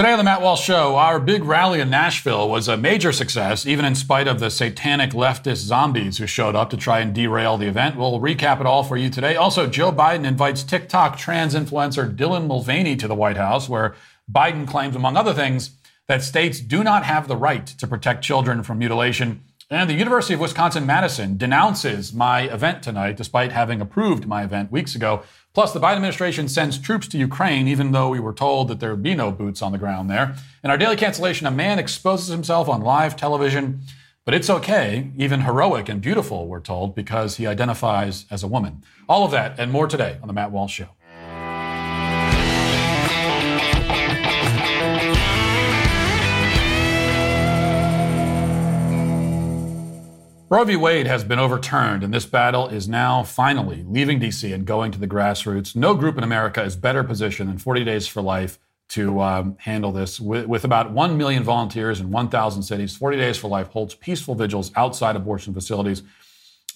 Today on the Matt Walsh Show, our big rally in Nashville was a major success, even in spite of the satanic leftist zombies who showed up to try and derail the event. We'll recap it all for you today. Also, Joe Biden invites TikTok trans influencer Dylan Mulvaney to the White House, where Biden claims, among other things, that states do not have the right to protect children from mutilation. And the University of Wisconsin Madison denounces my event tonight, despite having approved my event weeks ago. Plus, the Biden administration sends troops to Ukraine, even though we were told that there would be no boots on the ground there. In our daily cancellation, a man exposes himself on live television, but it's okay, even heroic and beautiful, we're told, because he identifies as a woman. All of that and more today on The Matt Walsh Show. Roe v. Wade has been overturned, and this battle is now finally leaving D.C. and going to the grassroots. No group in America is better positioned than 40 Days for Life to um, handle this. With, with, about 1 million volunteers in 1,000 cities, 40 Days for Life holds peaceful vigils outside abortion facilities.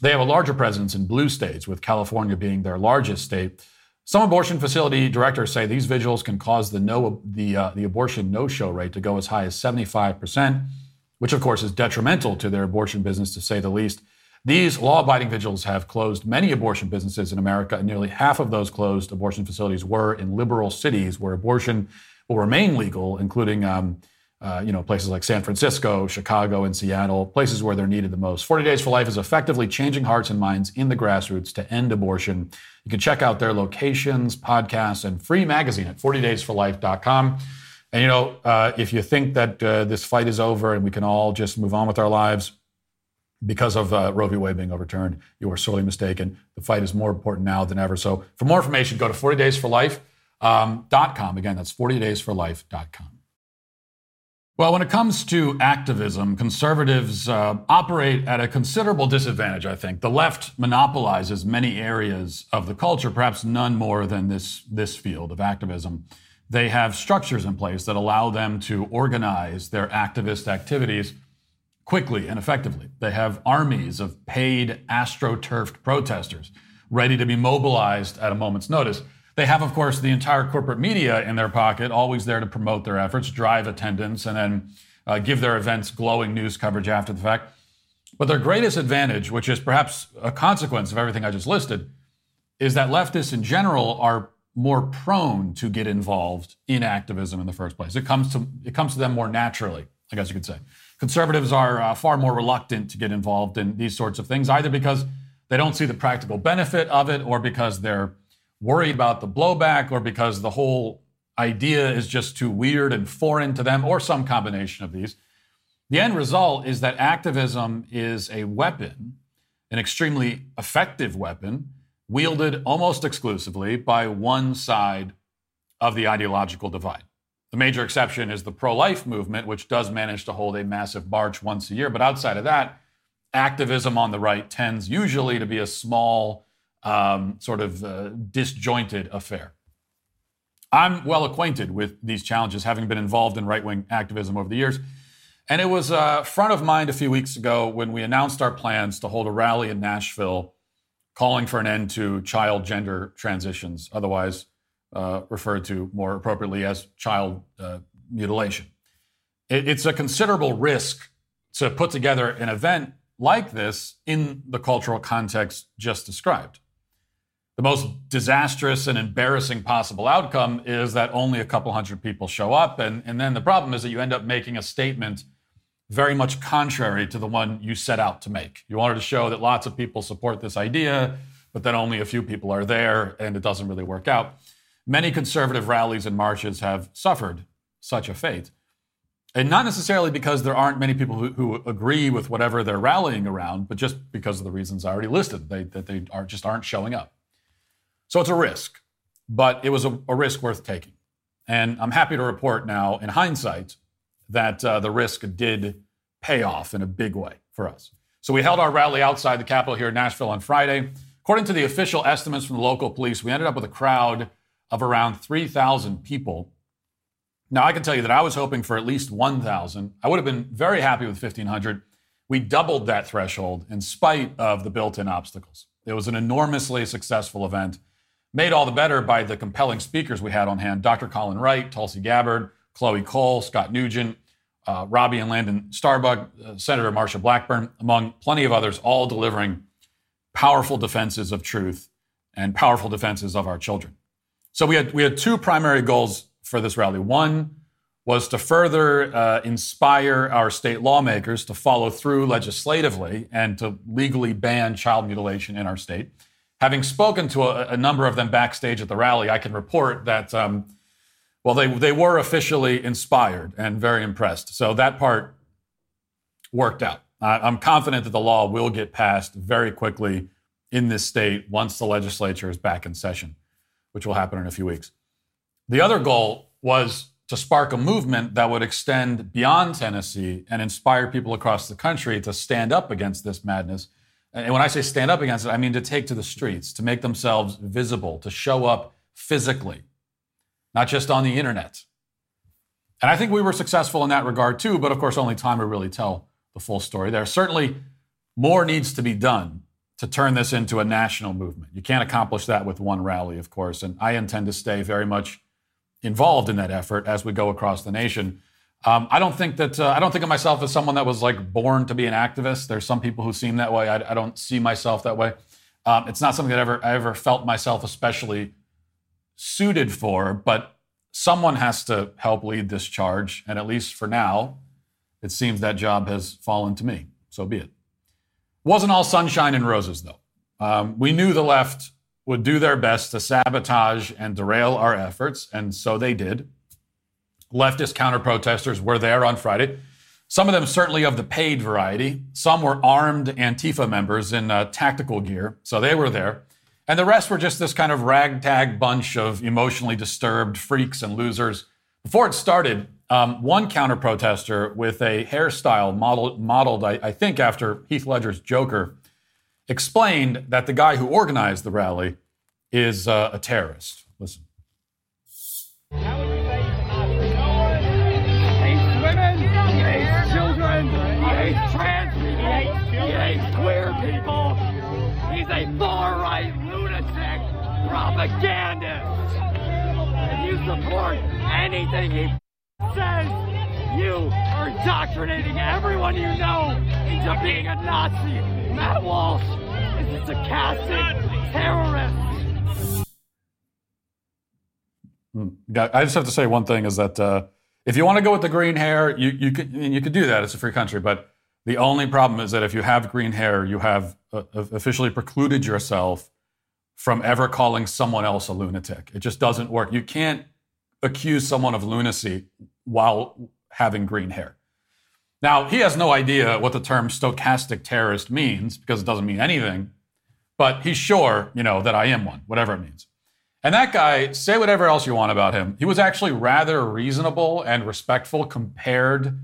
They have a larger presence in blue states, with California being their largest state. Some abortion facility directors say these vigils can cause the, no, the, uh, the abortion no show rate to go as high as 75 percent which of course is detrimental to their abortion business to say the least. These law abiding vigils have closed many abortion businesses in America, and nearly half of those closed abortion facilities were in liberal cities where abortion will remain legal, including um, uh, you know, places like San Francisco, Chicago, and Seattle, places where they're needed the most. 40 Days for Life is effectively changing hearts and minds in the grassroots to end abortion. You can check out their locations, podcasts, and free magazine at 40daysforlife.com. And you know, uh, if you think that uh, this fight is over and we can all just move on with our lives because of uh, Roe v. Wade being overturned, you are sorely mistaken. The fight is more important now than ever. So, for more information, go to 40daysforlife.com. Um, Again, that's 40daysforlife.com. Well, when it comes to activism, conservatives uh, operate at a considerable disadvantage, I think. The left monopolizes many areas of the culture, perhaps none more than this, this field of activism. They have structures in place that allow them to organize their activist activities quickly and effectively. They have armies of paid astroturfed protesters ready to be mobilized at a moment's notice. They have, of course, the entire corporate media in their pocket, always there to promote their efforts, drive attendance, and then uh, give their events glowing news coverage after the fact. But their greatest advantage, which is perhaps a consequence of everything I just listed, is that leftists in general are more prone to get involved in activism in the first place. It comes to it comes to them more naturally, I guess you could say. Conservatives are uh, far more reluctant to get involved in these sorts of things, either because they don't see the practical benefit of it, or because they're worried about the blowback, or because the whole idea is just too weird and foreign to them, or some combination of these. The end result is that activism is a weapon, an extremely effective weapon wielded almost exclusively by one side of the ideological divide. The major exception is the pro life movement, which does manage to hold a massive march once a year. But outside of that, activism on the right tends usually to be a small, um, sort of uh, disjointed affair. I'm well acquainted with these challenges, having been involved in right wing activism over the years. And it was uh, front of mind a few weeks ago when we announced our plans to hold a rally in Nashville calling for an end to child gender transitions, otherwise uh, referred to more appropriately as child uh, mutilation. It, it's a considerable risk to put together an event like this in the cultural context just described. The most disastrous and embarrassing possible outcome is that only a couple hundred people show up. And, and then the problem is that you end up making a statement very much contrary to the one you set out to make. You wanted to show that lots of people support this idea, but then only a few people are there and it doesn't really work out. Many conservative rallies and marches have suffered such a fate. And not necessarily because there aren't many people who, who agree with whatever they're rallying around, but just because of the reasons I already listed, they, that they are, just aren't showing up. So it's a risk, but it was a, a risk worth taking. And I'm happy to report now, in hindsight, that uh, the risk did pay off in a big way for us. So we held our rally outside the Capitol here in Nashville on Friday. According to the official estimates from the local police, we ended up with a crowd of around 3,000 people. Now, I can tell you that I was hoping for at least 1,000. I would have been very happy with 1,500. We doubled that threshold in spite of the built in obstacles. It was an enormously successful event, made all the better by the compelling speakers we had on hand Dr. Colin Wright, Tulsi Gabbard, Chloe Cole, Scott Newgent, uh, Robby and Landon Starbuck, uh, Senator Marsha Blackburn, among plenty of others, all delivering powerful defenses of truth and powerful defenses of our children. So we had we had two primary goals for this rally. One was to further uh, inspire our state lawmakers to follow through legislatively and to legally ban child mutilation in our state. Having spoken to a, a number of them backstage at the rally, I can report that, um, well, they, they were officially inspired and very impressed. So that part worked out. I'm confident that the law will get passed very quickly in this state once the legislature is back in session, which will happen in a few weeks. The other goal was to spark a movement that would extend beyond Tennessee and inspire people across the country to stand up against this madness. And when I say stand up against it, I mean to take to the streets, to make themselves visible, to show up physically, not just on the internet. And I think we were successful in that regard too, but of course, only time will really tell the full story. There certainly more needs to be done to turn this into a national movement. You can't accomplish that with one rally, of course. And I intend to stay very much involved in that effort as we go across the nation. Um, I don't think that uh, I don't think of myself as someone that was like born to be an activist. There's some people who seem that way. I, I don't see myself that way. Um, it's not something that ever I ever felt myself especially suited for. But someone has to help lead this charge, and at least for now, it seems that job has fallen to me. So be it. Wasn't all sunshine and roses though. Um, we knew the left would do their best to sabotage and derail our efforts, and so they did. Leftist counter protesters were there on Friday. Some of them certainly of the paid variety. Some were armed Antifa members in uh, tactical gear, so they were there. And the rest were just this kind of ragtag bunch of emotionally disturbed freaks and losers. Before it started, um, one counter protester with a hairstyle modeled, modeled I, I think, after Heath Ledger's Joker explained that the guy who organized the rally is uh, a terrorist. Listen. Women, children, trans propagandist. If you support anything he says, you are indoctrinating everyone you know into being a Nazi. Matt Walsh is a stochastic terrorist. Hmm. I just have to say one thing is that uh, if you want to go with the green hair, you, you could you could do that. It's a free country, but the only problem is that if you have green hair, you have uh, officially precluded yourself from ever calling someone else a lunatic. It just doesn't work. You can't accuse someone of lunacy while having green hair. Now, he has no idea what the term stochastic terrorist means because it doesn't mean anything, but he's sure, you know, that I am one, whatever it means. And that guy, say whatever else you want about him, he was actually rather reasonable and respectful compared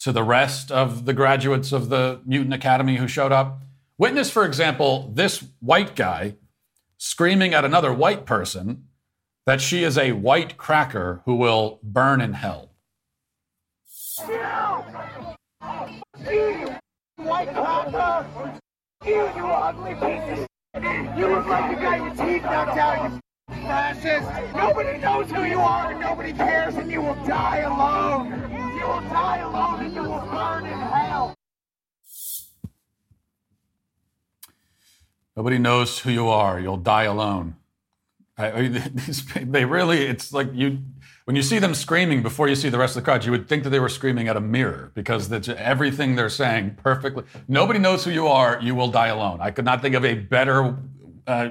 to the rest of the graduates of the Mutant Academy who showed up. Witness, for example, this white guy screaming at another white person that she is a white cracker who will burn in hell. You, look like you got your teeth knocked out, you fascist! Nobody knows who you are and nobody cares and you will die alone! You will die alone and you will burn in hell! Nobody knows who you are. You'll die alone. I, I, they really, it's like you, when you see them screaming before you see the rest of the crowd, you would think that they were screaming at a mirror because that's everything they're saying perfectly. Nobody knows who you are. You will die alone. I could not think of a better uh,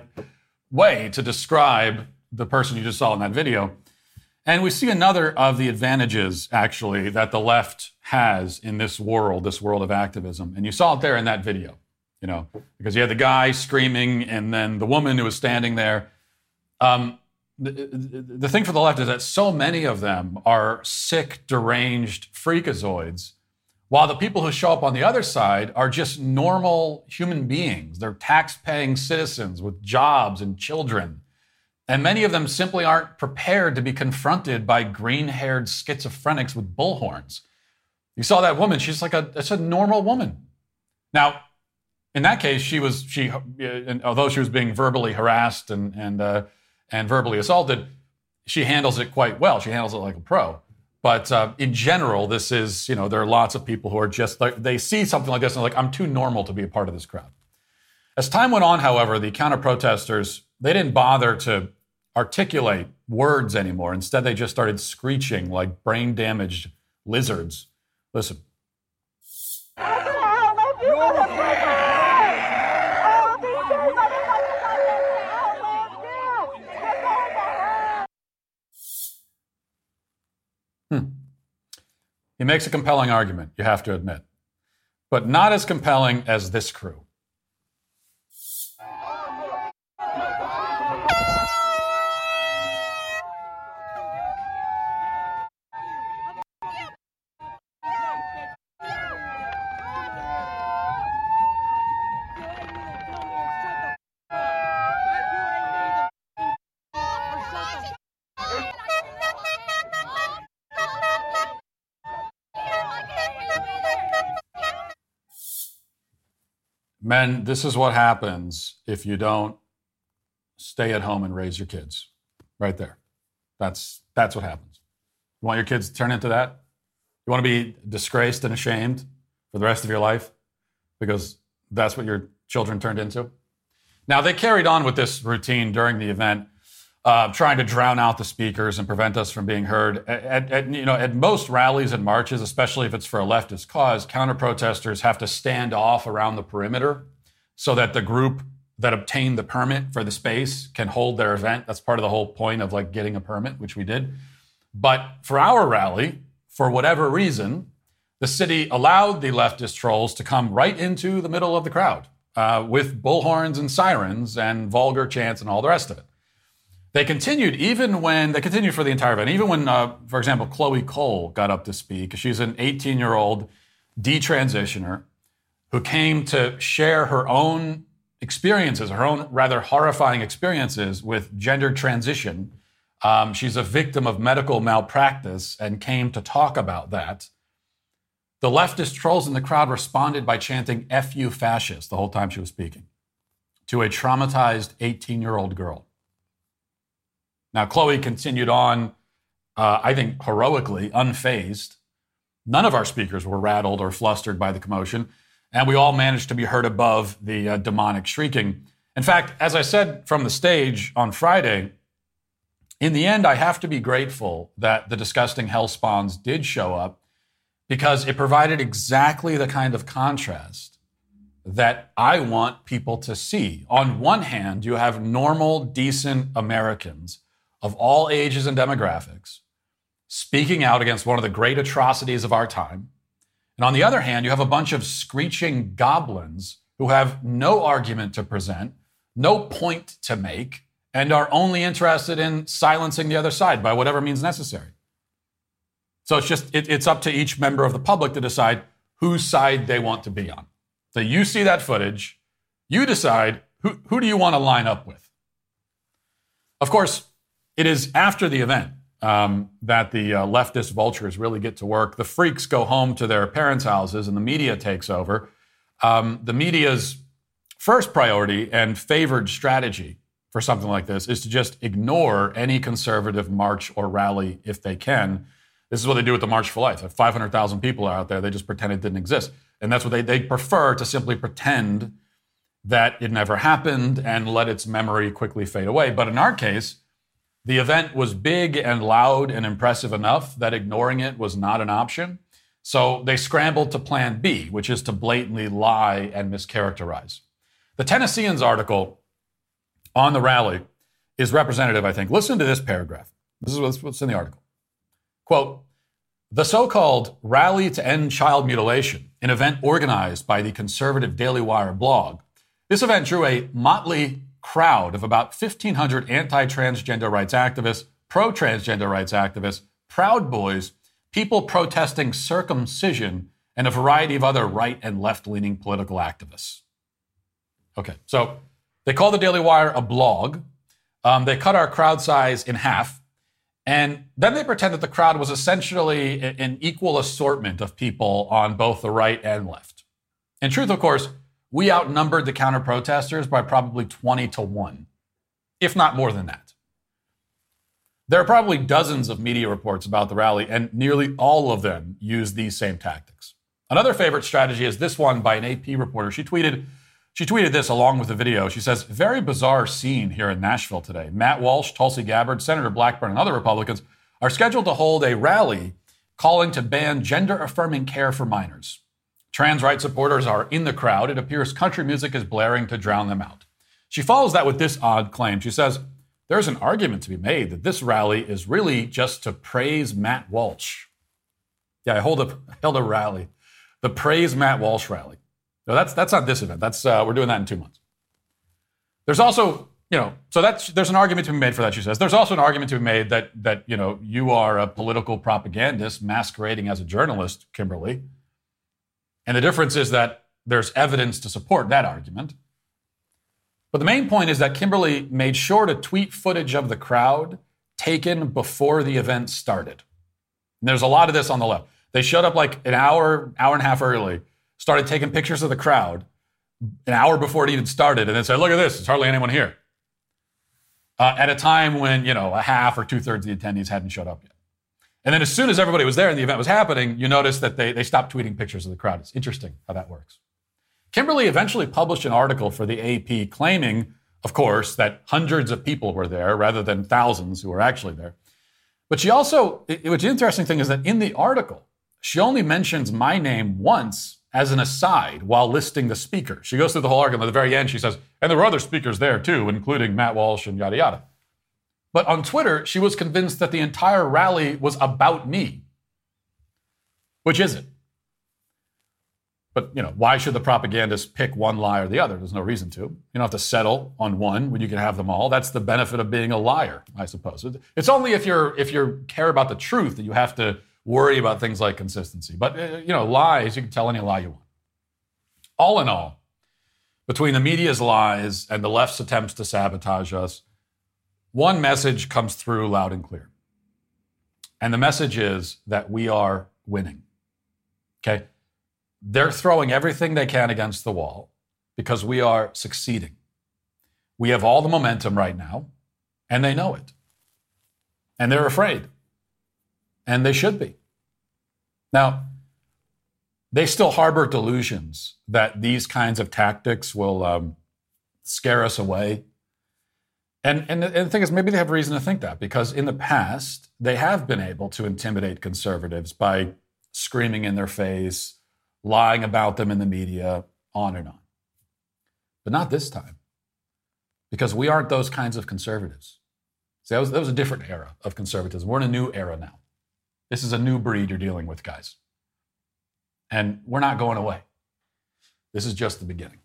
way to describe the person you just saw in that video. And we see another of the advantages, actually, that the left has in this world, this world of activism. And you saw it there in that video, you know, because you had the guy screaming and then the woman who was standing there. Um, the, the thing for the left is that so many of them are sick, deranged freakazoids, while the people who show up on the other side are just normal human beings. They're tax paying citizens with jobs and children. And many of them simply aren't prepared to be confronted by green haired schizophrenics with bullhorns. You saw that woman, she's like a, it's a normal woman. Now, in that case, she was, she, although she was being verbally harassed and, and, uh, and verbally assaulted, she handles it quite well. She handles it like a pro. But uh, in general, this is, you know, there are lots of people who are just like, they see something like this and they're like, I'm too normal to be a part of this crowd. As time went on, however, the counter protesters, they didn't bother to articulate words anymore. Instead, they just started screeching like brain damaged lizards. Listen. Hmm. He makes a compelling argument, you have to admit, but not as compelling as this crew. Men, this is what happens if you don't stay at home and raise your kids. Right there. That's that's what happens. You want your kids to turn into that? You want to be disgraced and ashamed for the rest of your life because that's what your children turned into? Now, they carried on with this routine during the event, uh, trying to drown out the speakers and prevent us from being heard. At, at, you know, at most rallies and marches, especially if it's for a leftist cause, counter protesters have to stand off around the perimeter so that the group that obtained the permit for the space can hold their event. That's part of the whole point of like getting a permit, which we did. But for our rally, for whatever reason, the city allowed the leftist trolls to come right into the middle of the crowd uh, with bullhorns and sirens and vulgar chants and all the rest of it. They continued even when they continued for the entire event, even when, uh, for example, Chloe Cole got up to speak. She's an 18 year old detransitioner who came to share her own experiences, her own rather horrifying experiences with gender transition. Um, she's a victim of medical malpractice and came to talk about that. The leftist trolls in the crowd responded by chanting F you fascist the whole time she was speaking to a traumatized 18 year old girl. Now, Chloe continued on, uh, I think, heroically, unfazed. None of our speakers were rattled or flustered by the commotion, and we all managed to be heard above the uh, demonic shrieking. In fact, as I said from the stage on Friday, in the end, I have to be grateful that the disgusting hell spawns did show up because it provided exactly the kind of contrast that I want people to see. On one hand, you have normal, decent Americans of all ages and demographics speaking out against one of the great atrocities of our time. And on the other hand, you have a bunch of screeching goblins who have no argument to present, no point to make, and are only interested in silencing the other side by whatever means necessary. So it's just, it, it's up to each member of the public to decide whose side they want to be on. So you see that footage, you decide who, who do you want to line up with. Of course, it is after the event um, that the uh, leftist vultures really get to work. The freaks go home to their parents' houses and the media takes over. Um, the media's first priority and favored strategy for something like this is to just ignore any conservative march or rally if they can. This is what they do with the March for Life. 500,000 people are out there. They just pretend it didn't exist. And that's what they, they prefer to simply pretend that it never happened and let its memory quickly fade away. But in our case, the event was big and loud and impressive enough that ignoring it was not an option. So they scrambled to plan B, which is to blatantly lie and mischaracterize. The Tennessean's article on the rally is representative, I think. Listen to this paragraph. This is what's in the article. Quote The so called Rally to End Child Mutilation, an event organized by the conservative Daily Wire blog, this event drew a motley crowd of about 1,500 anti transgender rights activists, pro transgender rights activists, Proud Boys, people protesting circumcision, and a variety of other right and left leaning political activists. Okay, so they call the Daily Wire a blog. Um, they cut our crowd size in half. And then they pretend that the crowd was essentially an equal assortment of people on both the right and left. In truth, of course, we outnumbered the counter protesters by probably 20 to 1, if not more than that. There are probably dozens of media reports about the rally, and nearly all of them use these same tactics. Another favorite strategy is this one by an AP reporter. She tweeted, she tweeted this along with the video. She says, Very bizarre scene here in Nashville today. Matt Walsh, Tulsi Gabbard, Senator Blackburn, and other Republicans are scheduled to hold a rally calling to ban gender affirming care for minors. Trans rights supporters are in the crowd. It appears country music is blaring to drown them out. She follows that with this odd claim. She says, There's an argument to be made that this rally is really just to praise Matt Walsh. Yeah, I hold a, held a rally the Praise Matt Walsh rally. No, that's that's not this event. That's uh, we're doing that in two months. There's also, you know, so that's there's an argument to be made for that. She says there's also an argument to be made that that you know you are a political propagandist masquerading as a journalist, Kimberly. And the difference is that there's evidence to support that argument. But the main point is that Kimberly made sure to tweet footage of the crowd taken before the event started. And there's a lot of this on the left. They showed up like an hour, hour and a half early, started taking pictures of the crowd an hour before it even started, and then said, "Look at this! There's hardly anyone here." Uh, at a time when you know a half or two thirds of the attendees hadn't showed up yet, and then as soon as everybody was there and the event was happening, you notice that they they stopped tweeting pictures of the crowd. It's interesting how that works. Kimberly eventually published an article for the AP claiming, of course, that hundreds of people were there rather than thousands who were actually there. But she also, what's the interesting thing is that in the article, she only mentions my name once as an aside while listing the speaker. She goes through the whole argument. At the very end, she says, and there were other speakers there too, including Matt Walsh and yada yada. But on Twitter, she was convinced that the entire rally was about me. Which is it? But you know, why should the propagandist pick one lie or the other? There's no reason to. You don't have to settle on one when you can have them all. That's the benefit of being a liar, I suppose. It's only if you're if you care about the truth that you have to worry about things like consistency. But, uh, you know, lies, you can tell any lie you want. All in all, between the media's lies and the left's attempts to sabotage us, one message comes through loud and clear. And the message is that we are winning. Okay? They're throwing everything they can against the wall because we are succeeding. We have all the momentum right now, and they know it. And they're afraid and they should be. Now, they still harbor delusions that these kinds of tactics will um, scare us away. And, and, the thing is, maybe they have reason to think that because in the past, they have been able to intimidate conservatives by screaming in their face, lying about them in the media, on and on. But not this time, because we aren't those kinds of conservatives. See, that was, that was a different era of conservatism. We're in a new era now. This is a new breed you're dealing with, guys. And we're not going away. This is just the beginning.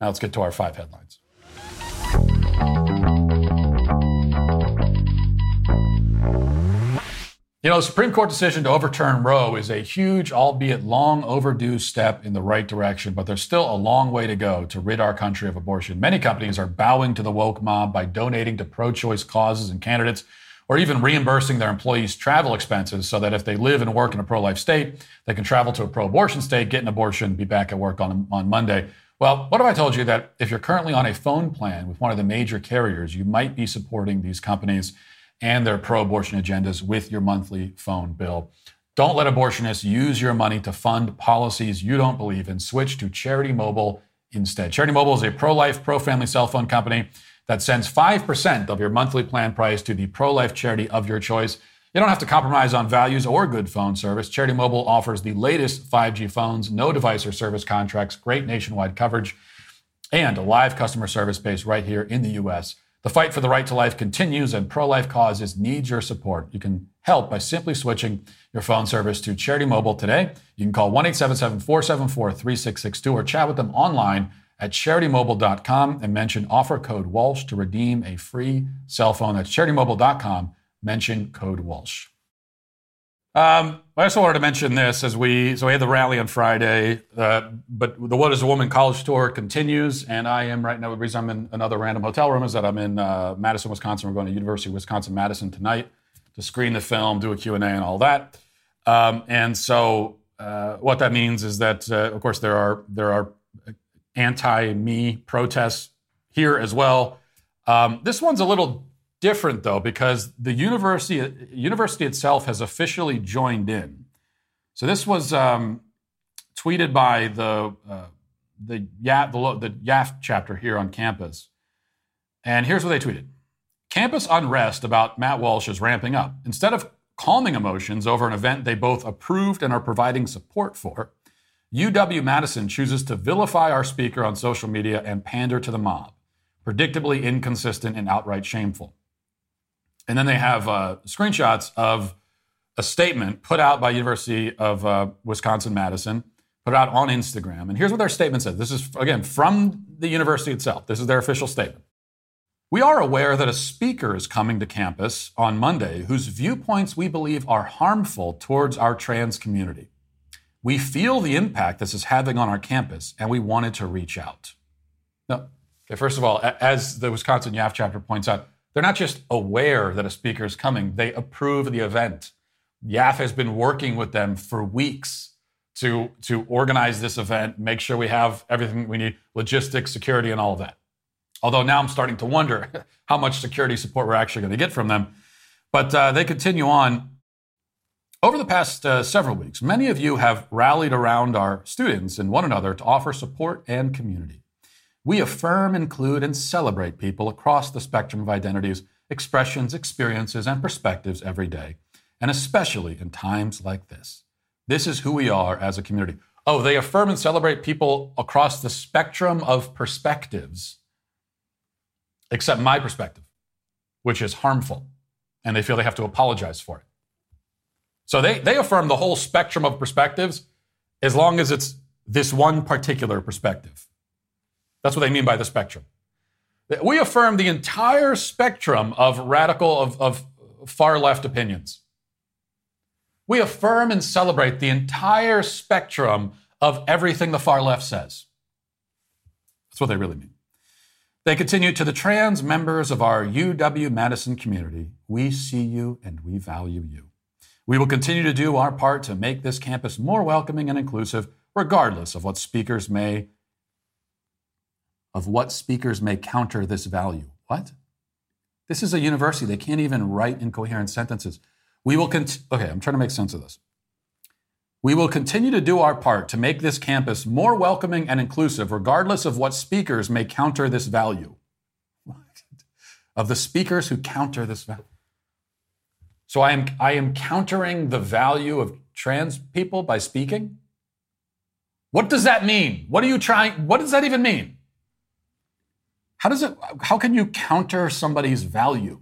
Now let's get to our five headlines. You know, the Supreme Court decision to overturn Roe is a huge, albeit long overdue step in the right direction, but there's still a long way to go to rid our country of abortion. Many companies are bowing to the woke mob by donating to pro choice causes and candidates or even reimbursing their employees' travel expenses so that if they live and work in a pro life state, they can travel to a pro abortion state, get an abortion, be back at work on, on Monday. Well, what if I told you that if you're currently on a phone plan with one of the major carriers, you might be supporting these companies and their pro abortion agendas with your monthly phone bill? Don't let abortionists use your money to fund policies you don't believe in. Switch to Charity Mobile instead. Charity Mobile is a pro life, pro family cell phone company that sends 5% of your monthly plan price to the pro life charity of your choice. You don't have to compromise on values or good phone service. Charity Mobile offers the latest 5G phones, no device or service contracts, great nationwide coverage, and a live customer service base right here in the U.S. The fight for the right to life continues, and pro life causes need your support. You can help by simply switching your phone service to Charity Mobile today. You can call 1 877 474 3662 or chat with them online at charitymobile.com and mention offer code Walsh to redeem a free cell phone. That's charitymobile.com. Mention code Walsh. Um, I also wanted to mention this as we so we had the rally on Friday, uh, but the What Is a Woman college tour continues, and I am right now. The reason I'm in another random hotel room is that I'm in uh, Madison, Wisconsin. We're going to University of Wisconsin Madison tonight to screen the film, do a Q and A, and all that. Um, and so uh, what that means is that, uh, of course, there are there are anti me protests here as well. Um, this one's a little different though because the university university itself has officially joined in. So this was um, tweeted by the uh, the, the the YAF chapter here on campus, and here's what they tweeted: Campus unrest about Matt Walsh is ramping up. Instead of calming emotions over an event they both approved and are providing support for, UW Madison chooses to vilify our speaker on social media and pander to the mob, predictably inconsistent and outright shameful. And then they have uh, screenshots of a statement put out by University of uh, Wisconsin Madison, put out on Instagram. And here's what their statement says. This is again from the university itself. This is their official statement. We are aware that a speaker is coming to campus on Monday whose viewpoints we believe are harmful towards our trans community. We feel the impact this is having on our campus, and we wanted to reach out. Now, okay, first of all, as the Wisconsin YAF chapter points out, they're not just aware that a speaker is coming, they approve the event. YAF has been working with them for weeks to, to organize this event, make sure we have everything we need logistics, security, and all of that. Although now I'm starting to wonder how much security support we're actually going to get from them. But uh, they continue on. Over the past uh, several weeks, many of you have rallied around our students and one another to offer support and community. We affirm, include, and celebrate people across the spectrum of identities, expressions, experiences, and perspectives every day, and especially in times like this. This is who we are as a community. Oh, they affirm and celebrate people across the spectrum of perspectives except my perspective, which is harmful. And they feel they have to apologize for it. So they, they affirm the whole spectrum of perspectives as long as it's this one particular perspective. That's what they mean by the spectrum. We affirm the entire spectrum of radical, of, of far left opinions. We affirm and celebrate the entire spectrum of everything the far left says. That's what they really mean. They continue to the trans members of our UW Madison community. We see you and we value you. We will continue to do our part to make this campus more welcoming and inclusive, regardless of what speakers may of what speakers may counter this value. What? This is a university. They can't even write incoherent sentences. We will cont- okay, I'm trying to make sense of this. We will continue to do our part to make this campus more welcoming and inclusive, regardless of what speakers may counter this value. of the speakers who counter this value. So I am, I am countering the value of trans people by speaking? What does that mean? What are you trying? What does that even mean? How does it, how can you counter somebody's value?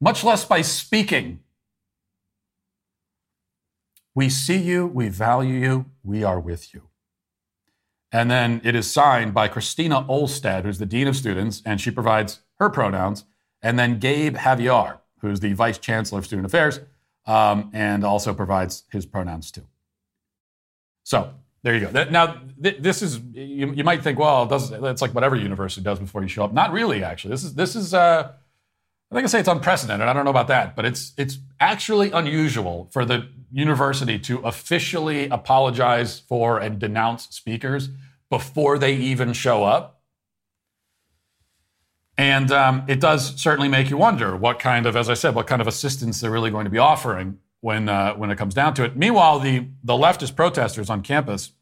Much less by speaking. We see you, we value you, we are with you. And then it is signed by Christina Olstad, who's the Dean of Students, and she provides her pronouns. And then Gabe Javier, who's the Vice Chancellor of Student Affairs, um, and also provides his pronouns too. So there you go. Now, this is, you, you might think, well, it does, it's like whatever university does before you show up. Not really, actually. This is, this is, uh, I think I say it's unprecedented. I don't know about that, but it's it's actually unusual for the university to officially apologize for and denounce speakers before they even show up. And um, it does certainly make you wonder what kind of, as I said, what kind of assistance they're really going to be offering when uh, when it comes down to it. Meanwhile, the the leftist protesters on campus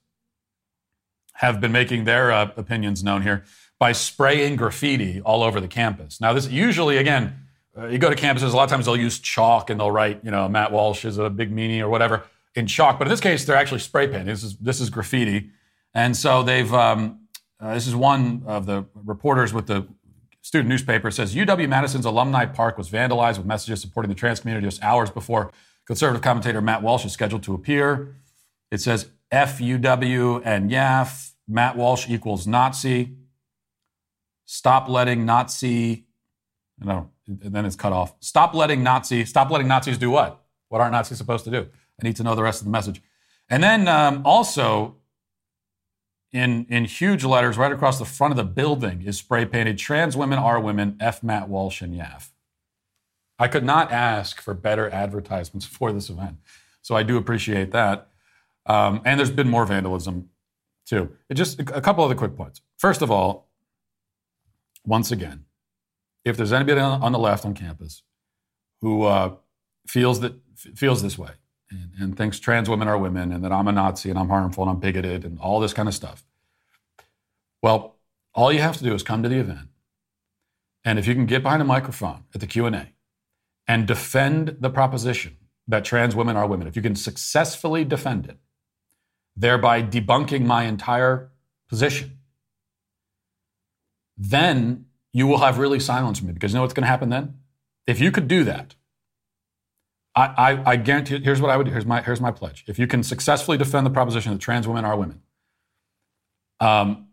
have been making their uh, opinions known here by spraying graffiti all over the campus. Now, this usually, again, uh, you go to campuses, a lot of times they'll use chalk and they'll write, you know, Matt Walsh is a big meanie or whatever in chalk. But in this case, they're actually spray painting. This is, this is graffiti. And so they've, um, uh, this is one of the reporters with the student newspaper says UW Madison's alumni park was vandalized with messages supporting the trans community just hours before conservative commentator Matt Walsh is scheduled to appear. It says FUW and YAF, Matt Walsh equals Nazi. Stop letting Nazi, no, and then it's cut off. Stop letting Nazi, stop letting Nazis do what? What aren't Nazis supposed to do? I need to know the rest of the message. And then um, also in, in huge letters right across the front of the building is spray painted trans women are women, F. Matt Walsh and YAF. I could not ask for better advertisements for this event. So I do appreciate that. Um, and there's been more vandalism too. It just a couple of the quick points. First of all, once again, if there's anybody on, on the left on campus who uh, feels that feels this way and, and thinks trans women are women and that I'm a Nazi and I'm harmful and I'm bigoted and all this kind of stuff, well, all you have to do is come to the event, and if you can get behind a microphone at the Q and A and defend the proposition that trans women are women, if you can successfully defend it, thereby debunking my entire position, then you will have really silenced me because you know what's going to happen then? If you could do that, I, I, I, guarantee. Here's what I would do. Here's my here's my pledge. If you can successfully defend the proposition that trans women are women, um,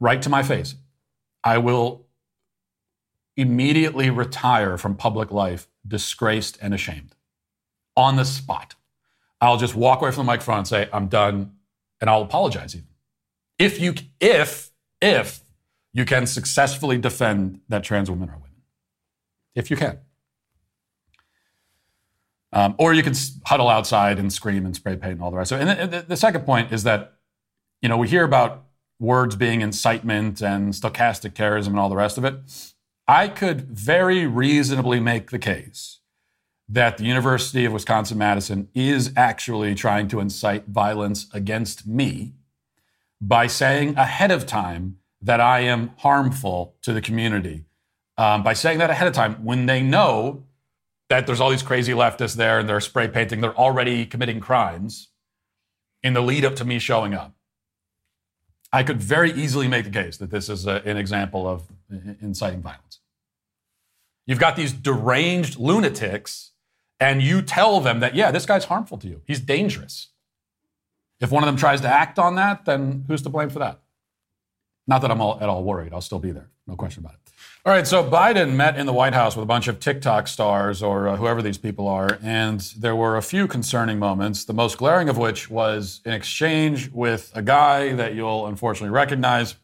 right to my face, I will immediately retire from public life, disgraced and ashamed, on the spot. I'll just walk away from the microphone and say I'm done, and I'll apologize even. If you if if you can successfully defend that trans women are women, if you can. Um, or you can huddle outside and scream and spray paint and all the rest. So, and the, the, second point is that, you know, we hear about words being incitement and stochastic terrorism and all the rest of it. I could very reasonably make the case that the University of Wisconsin Madison is actually trying to incite violence against me by saying ahead of time that I am harmful to the community. Um, by saying that ahead of time when they know that there's all these crazy leftists there and they're spray painting, they're already committing crimes in the lead up to me showing up. I could very easily make the case that this is a, an example of inciting violence. You've got these deranged lunatics, and you tell them that, yeah, this guy's harmful to you. He's dangerous. If one of them tries to act on that, then who's to blame for that? Not that I'm all, at all worried. I'll still be there. No question about it. All right, so Biden met in the White House with a bunch of TikTok stars or uh, whoever these people are, and there were a few concerning moments, the most glaring of which was an exchange with a guy that you'll unfortunately recognize.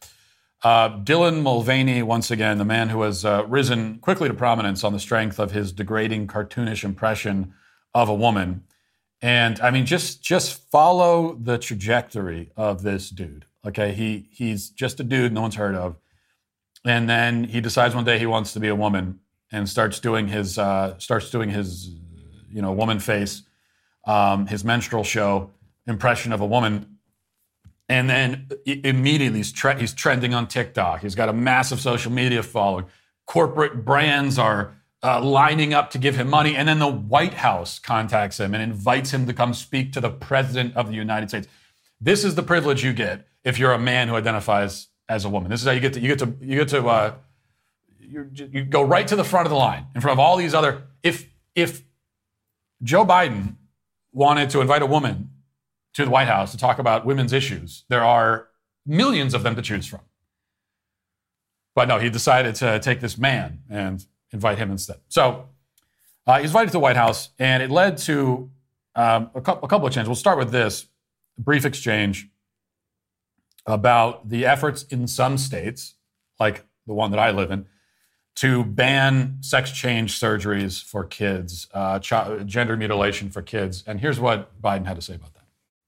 Uh, Dylan Mulvaney, once again, the man who has uh, risen quickly to prominence on the strength of his degrading, cartoonish impression of a woman. And I mean, just just follow the trajectory of this dude. Okay, he he's just a dude no one's heard of and then he decides one day he wants to be a woman and starts doing his uh, starts doing his you know woman face, um, his menstrual show impression of a woman, and then immediately he's, tre- he's trending on TikTok. He's got a massive social media following. Corporate brands are uh, lining up to give him money, and then the White House contacts him and invites him to come speak to the president of the United States. This is the privilege you get if you're a man who identifies as a woman. This is how you get to you get to you get to uh, you, you go right to the front of the line in front of all these other. If if Joe Biden wanted to invite a woman to the White House to talk about women's issues, there are millions of them to choose from. But no, he decided to take this man and invite him instead. So uh, he's invited to the White House, and it led to um, a, couple, a couple of changes. We'll start with this brief exchange about the efforts in some states, like the one that I live in, to ban sex change surgeries for kids, uh, ch- gender mutilation for kids. And here's what Biden had to say about that.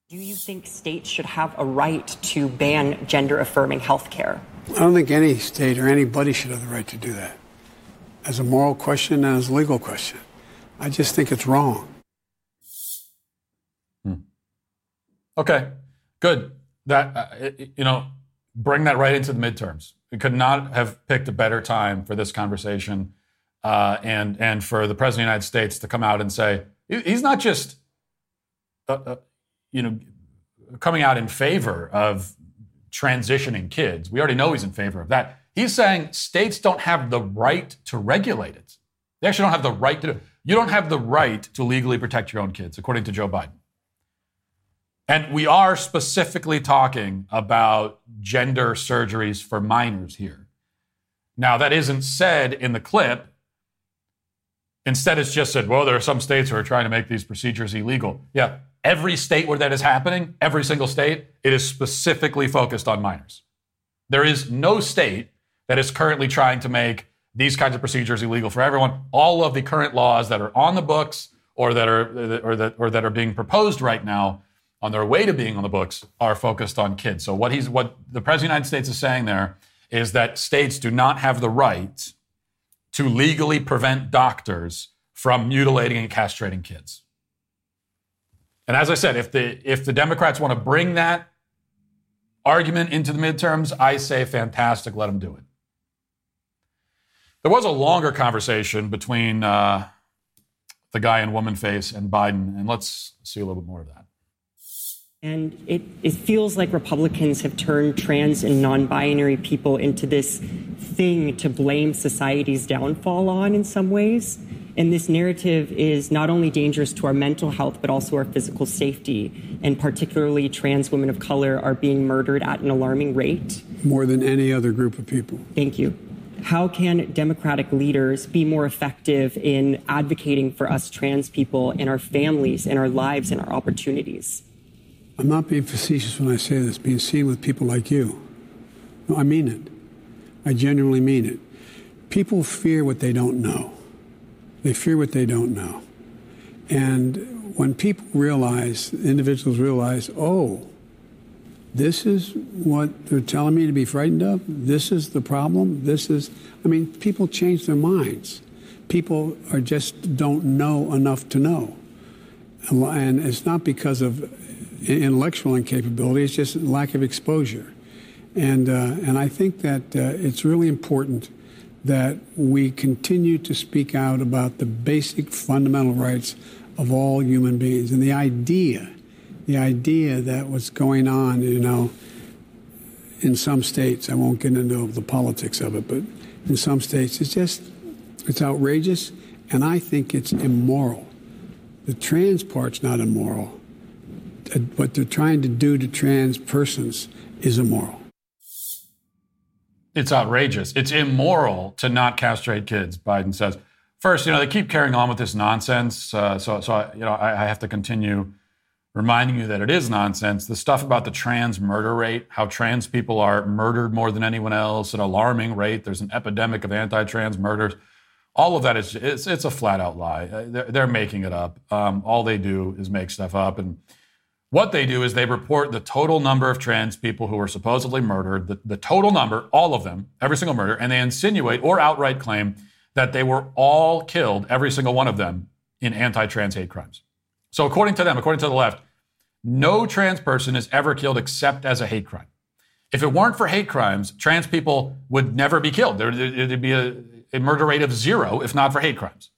Do you think states should have a right to ban gender affirming health care? I don't think any state or anybody should have the right to do that. As a moral question and as a legal question. I just think it's wrong. Hmm. Okay, good that uh, you know bring that right into the midterms. We could not have picked a better time for this conversation, uh, and and for the president of the United States to come out and say he's not just uh, uh, you know coming out in favor of transitioning kids. We already know he's in favor of that. He's saying states don't have the right to regulate it. They actually don't have the right to. You don't have the right to legally protect your own kids, according to Joe Biden. And we are specifically talking about gender surgeries for minors here. Now, that isn't said in the clip. Instead, it's just said, well, there are some states who are trying to make these procedures illegal. Yeah, every state where that is happening, every single state, it is specifically focused on minors. There is no state that is currently trying to make these kinds of procedures illegal for everyone. All of the current laws that are on the books or that are or that or that are being proposed right now on their way to being on the books are focused on kids. So what he's what the president of the United States is saying there is that states do not have the right to legally prevent doctors from mutilating and castrating kids. And as I said, if the if the Democrats want to bring that argument into the midterms, I say fantastic, let them do it. There was a longer conversation between uh, the guy in woman face and Biden, and let's see a little bit more of that. And it, it feels like Republicans have turned trans and non binary people into this thing to blame society's downfall on in some ways. And this narrative is not only dangerous to our mental health, but also our physical safety. And particularly, trans women of color are being murdered at an alarming rate. More than any other group of people. Thank you. How can Democratic leaders be more effective in advocating for us trans people and our families and our lives and our opportunities? I'm not being facetious when I say this, being seen with people like you. No, I mean it. I genuinely mean it. People fear what they don't know. They fear what they don't know. And when people realize, individuals realize, oh, this is what they're telling me to be frightened of, this is the problem, this is, I mean, people change their minds. People are just don't know enough to know. And it's not because of intellectual incapability. It's just lack of exposure. And, uh, and I think that uh, it's really important that we continue to speak out about the basic fundamental rights of all human beings. And the idea, the idea that what's going on, you know, in some states, I won't get into the politics of it, but in some states, it's just, it's outrageous, and I think it's immoral. The trans part's not immoral what they're trying to do to trans persons is immoral. It's outrageous. It's immoral to not castrate kids, Biden says. First, you know, they keep carrying on with this nonsense. Uh, so, so I, you know, I, I have to continue reminding you that it is nonsense. The stuff about the trans murder rate, how trans people are murdered more than anyone else, an alarming rate. There's an epidemic of anti-trans murders. All of that is it's, it's a flat out lie. Uh, they're, they're making it up. Um, all they do is make stuff up and what they do is they report the total number of trans people who were supposedly murdered, the, the total number, all of them, every single murder, and they insinuate or outright claim that they were all killed, every single one of them, in anti trans hate crimes. So, according to them, according to the left, no trans person is ever killed except as a hate crime. If it weren't for hate crimes, trans people would never be killed. There, would be a, a murder rate of zero if not for hate crimes.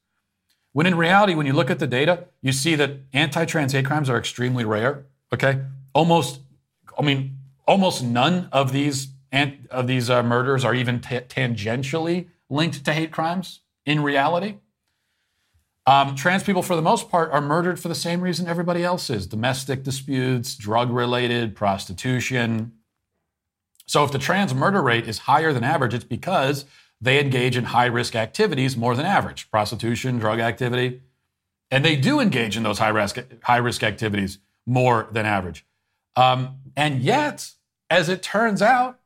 When in reality, when you look at the data, you see that anti-trans hate crimes are extremely rare. Okay, almost, I mean, almost none of these of these uh, murders are even t- tangentially linked to hate crimes in reality. Um, trans people, for the most part, are murdered for the same reason everybody else is domestic disputes, drug related, prostitution. So, if the trans murder rate is higher than average, it's because they engage in high risk activities more than average prostitution, drug activity. And they do engage in those high risk, high risk activities more than average. Um, and yet, as it turns out,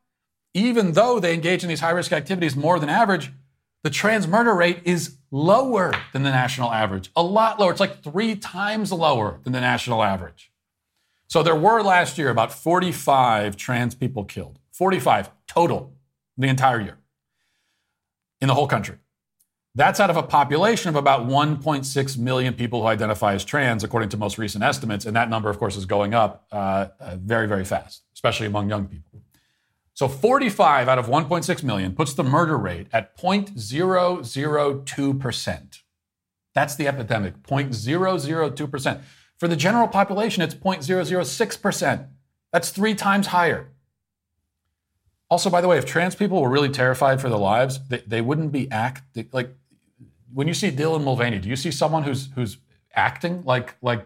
even though they engage in these high risk activities more than average, the trans murder rate is lower than the national average, a lot lower. It's like three times lower than the national average. So there were last year about 45 trans people killed, 45 total the entire year in the whole country. That's out of a population of about 1.6 million people who identify as trans, according to most recent estimates. And that number, of course, is going up uh, uh, very, very fast, especially among young people. So 45 out of 1.6 million puts the murder rate at 0.002%. That's the epidemic, 0.002%. For the general population, it's 0.006%. That's three times higher. Also, by the way, if trans people were really terrified for their lives, they, they wouldn't be act like when you see Dylan Mulvaney. Do you see someone who's who's acting like like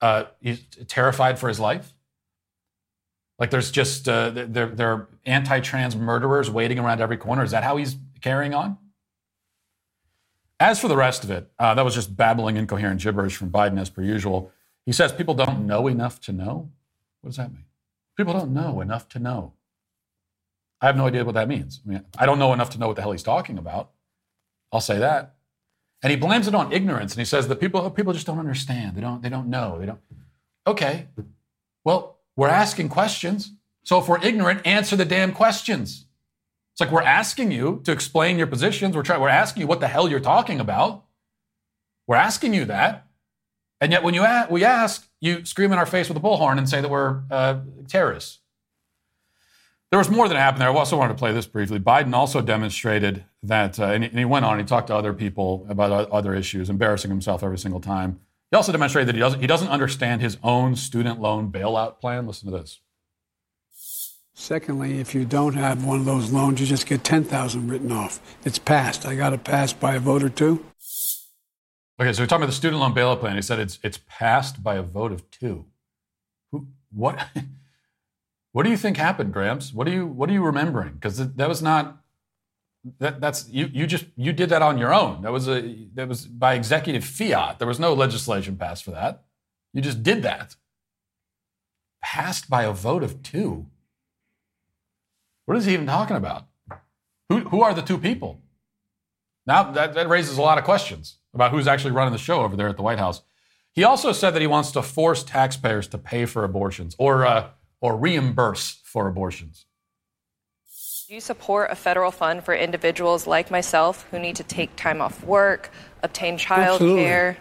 uh, he's terrified for his life? Like there's just uh, there there are anti-trans murderers waiting around every corner. Is that how he's carrying on? As for the rest of it, uh, that was just babbling incoherent gibberish from Biden as per usual. He says people don't know enough to know. What does that mean? People don't know enough to know. I have no idea what that means. I mean, I don't know enough to know what the hell he's talking about. I'll say that. And he blames it on ignorance, and he says that people people just don't understand. They don't they don't know. They don't. Okay, well, we're asking questions. So if we're ignorant, answer the damn questions. It's like we're asking you to explain your positions. We're trying. We're asking you what the hell you're talking about. We're asking you that, and yet when you a- we ask, you scream in our face with a bullhorn and say that we're uh, terrorists. There was more that happened there. I also wanted to play this briefly. Biden also demonstrated that, uh, and, he, and he went on. He talked to other people about o- other issues, embarrassing himself every single time. He also demonstrated that he doesn't he doesn't understand his own student loan bailout plan. Listen to this. Secondly, if you don't have one of those loans, you just get 10,000 written off. It's passed. I got it passed by a vote or two. Okay, so we're talking about the student loan bailout plan. He said it's it's passed by a vote of two. Who? What? What do you think happened, Gramps? What are you What are you remembering? Because that was not that that's you you just you did that on your own. That was a that was by executive fiat. There was no legislation passed for that. You just did that. Passed by a vote of two. What is he even talking about? Who who are the two people? Now that, that raises a lot of questions about who's actually running the show over there at the White House. He also said that he wants to force taxpayers to pay for abortions or uh, or reimburse for abortions. Do you support a federal fund for individuals like myself who need to take time off work, obtain child Absolutely. care?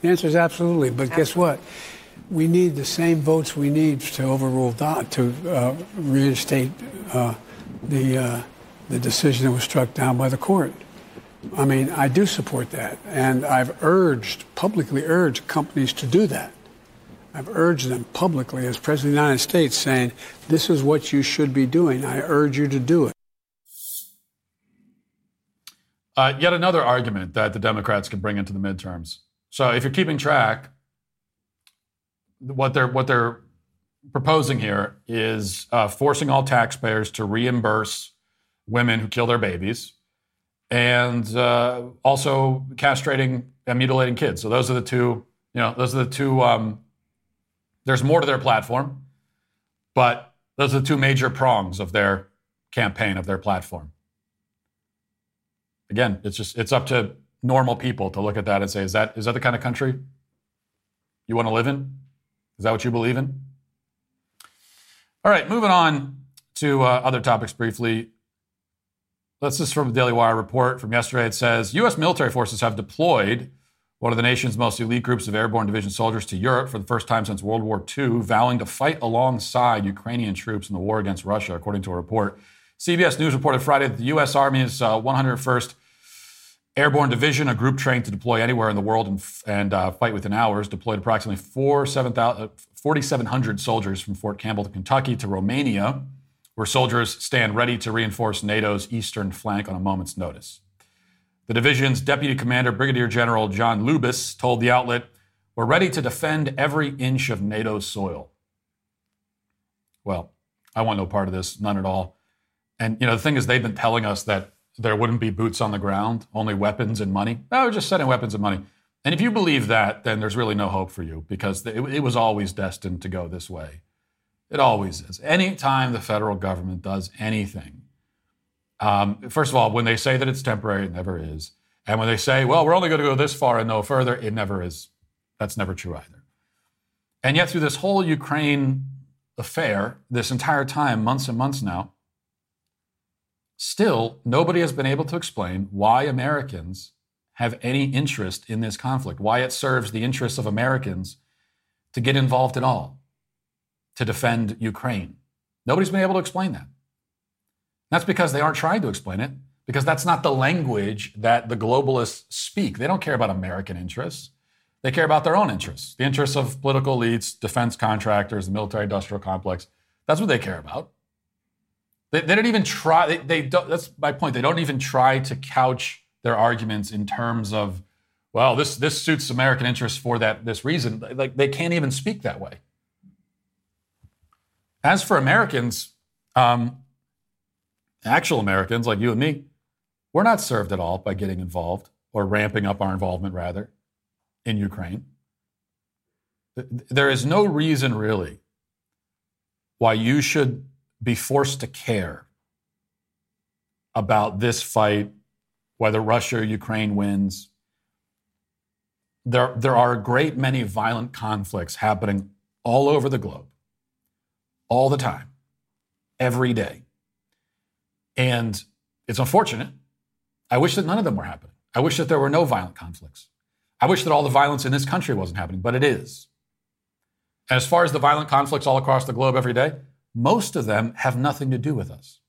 The answer is absolutely. But guess what? We need the same votes we need to overrule Dobbs, to uh, reinstate uh, the, uh, the decision that was struck down by the court. I mean, I do support that. And I've urged, publicly urged companies to do that. I've urged them publicly as President of the United States saying, this is what you should be doing. I urge you to do it. Uh, yet another argument that the Democrats can bring into the midterms. So if you're keeping track, what they're what they're proposing here is uh, forcing all taxpayers to reimburse women who kill their babies, and uh, also castrating and mutilating kids. So those are the two. You know, those are the two. Um, there's more to their platform, but those are the two major prongs of their campaign of their platform again, it's just it's up to normal people to look at that and say, is that is that the kind of country you want to live in? Is that what you believe in? All right, moving on to uh, other topics briefly. This is from the Daily Wire report from yesterday. It says U.S. military forces have deployed one of the nation's most elite groups of airborne division soldiers to Europe for the first time since World War II, vowing to fight alongside Ukrainian troops in the war against Russia, according to a report. CBS News reported Friday that the U.S. Army's uh, 101st Airborne Division, a group trained to deploy anywhere in the world and, and uh, fight within hours, deployed approximately 4,700 soldiers from Fort Campbell, to Kentucky, to Romania, where soldiers stand ready to reinforce NATO's eastern flank on a moment's notice. The division's deputy commander, Brigadier General John Lubas, told the outlet, We're ready to defend every inch of NATO's soil. Well, I want no part of this, none at all. And, you know, the thing is, they've been telling us that there wouldn't be boots on the ground, only weapons and money. No, we're just sending weapons and money. And if you believe that, then there's really no hope for you because it, it was always destined to go this way. It always is. Anytime the federal government does anything, um, first of all, when they say that it's temporary, it never is. And when they say, well, we're only going to go this far and no further, it never is. That's never true either. And yet, through this whole Ukraine affair, this entire time, months and months now, still nobody has been able to explain why Americans have any interest in this conflict, why it serves the interests of Americans to get involved at all, to defend Ukraine. Nobody's been able to explain that. That's because they aren't trying to explain it, because that's not the language that the globalists speak. They don't care about American interests. They care about their own interests, the interests of political elites, defense contractors, the military industrial complex. That's what they care about. They, they don't even try. They, they don't, that's my point. They don't even try to couch their arguments in terms of, well, this this suits American interests for that this reason. Like they can't even speak that way. As for Americans, um, actual Americans like you and me, we're not served at all by getting involved or ramping up our involvement rather in Ukraine. There is no reason really why you should be forced to care about this fight, whether Russia or Ukraine wins. There, there are a great many violent conflicts happening all over the globe, all the time, every day. And It's unfortunate. I wish that none of them were happening. I wish that there were no violent conflicts. I wish that all the violence in this country wasn't happening, but it is. As far as the violent conflicts all across the globe every day, most of them have nothing to do with us.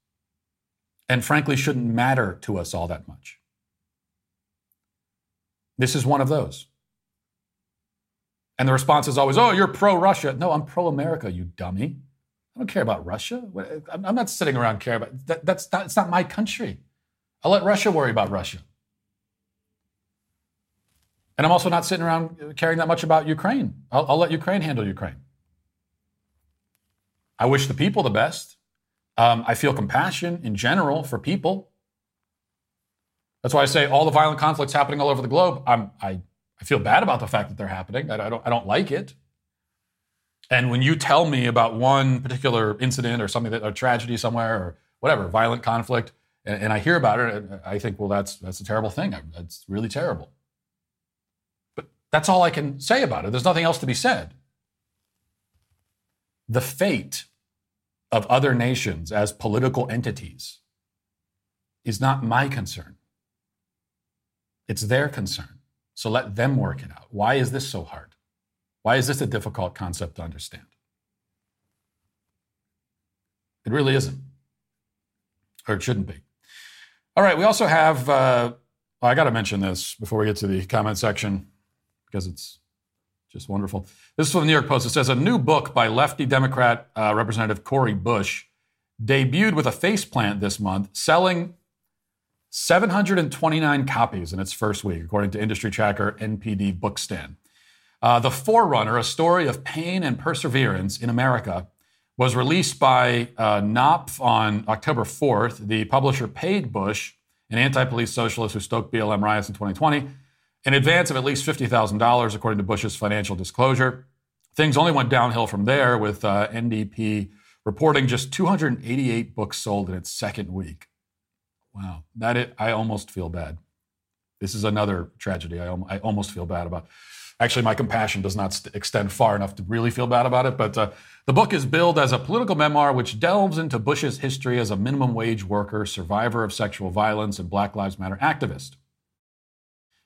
And frankly, shouldn't matter to us all that much. This is one of those. And the response is always, oh, you're pro Russia. No, I'm pro America, you dummy. I don't care about Russia. I'm not sitting around caring about that. That's not, it's not my country. I'll let Russia worry about Russia. And I'm also not sitting around caring that much about Ukraine. I'll, I'll let Ukraine handle Ukraine. I wish the people the best. Um, I feel compassion in general for people. That's why I say all the violent conflicts happening all over the globe. I'm, I, I feel bad about the fact that they're happening. I, I, don't, I don't like it. And when you tell me about one particular incident or something that a tragedy somewhere or whatever, violent conflict, and, and I hear about it, I think, well, that's that's a terrible thing. That's really terrible. But that's all I can say about it. There's nothing else to be said. The fate of other nations as political entities is not my concern. It's their concern. So let them work it out. Why is this so hard? Why is this a difficult concept to understand? It really isn't, or it shouldn't be. All right, we also have, uh, well, I got to mention this before we get to the comment section because it's just wonderful. This is from the New York Post. It says a new book by lefty Democrat uh, Representative Cori Bush debuted with a faceplant this month, selling 729 copies in its first week, according to industry tracker NPD BookScan. Uh, the Forerunner, a story of pain and perseverance in America, was released by uh, Knopf on October 4th. The publisher paid Bush, an anti police socialist who stoked BLM riots in 2020, in advance of at least $50,000, according to Bush's financial disclosure. Things only went downhill from there, with uh, NPD reporting just 288 books sold in its second week. Wow, that I almost feel bad. This is another tragedy I, I almost feel bad about. Actually, my compassion does not st- extend far enough to really feel bad about it. But uh, the book is billed as a political memoir which delves into Bush's history as a minimum wage worker, survivor of sexual violence, and Black Lives Matter activist.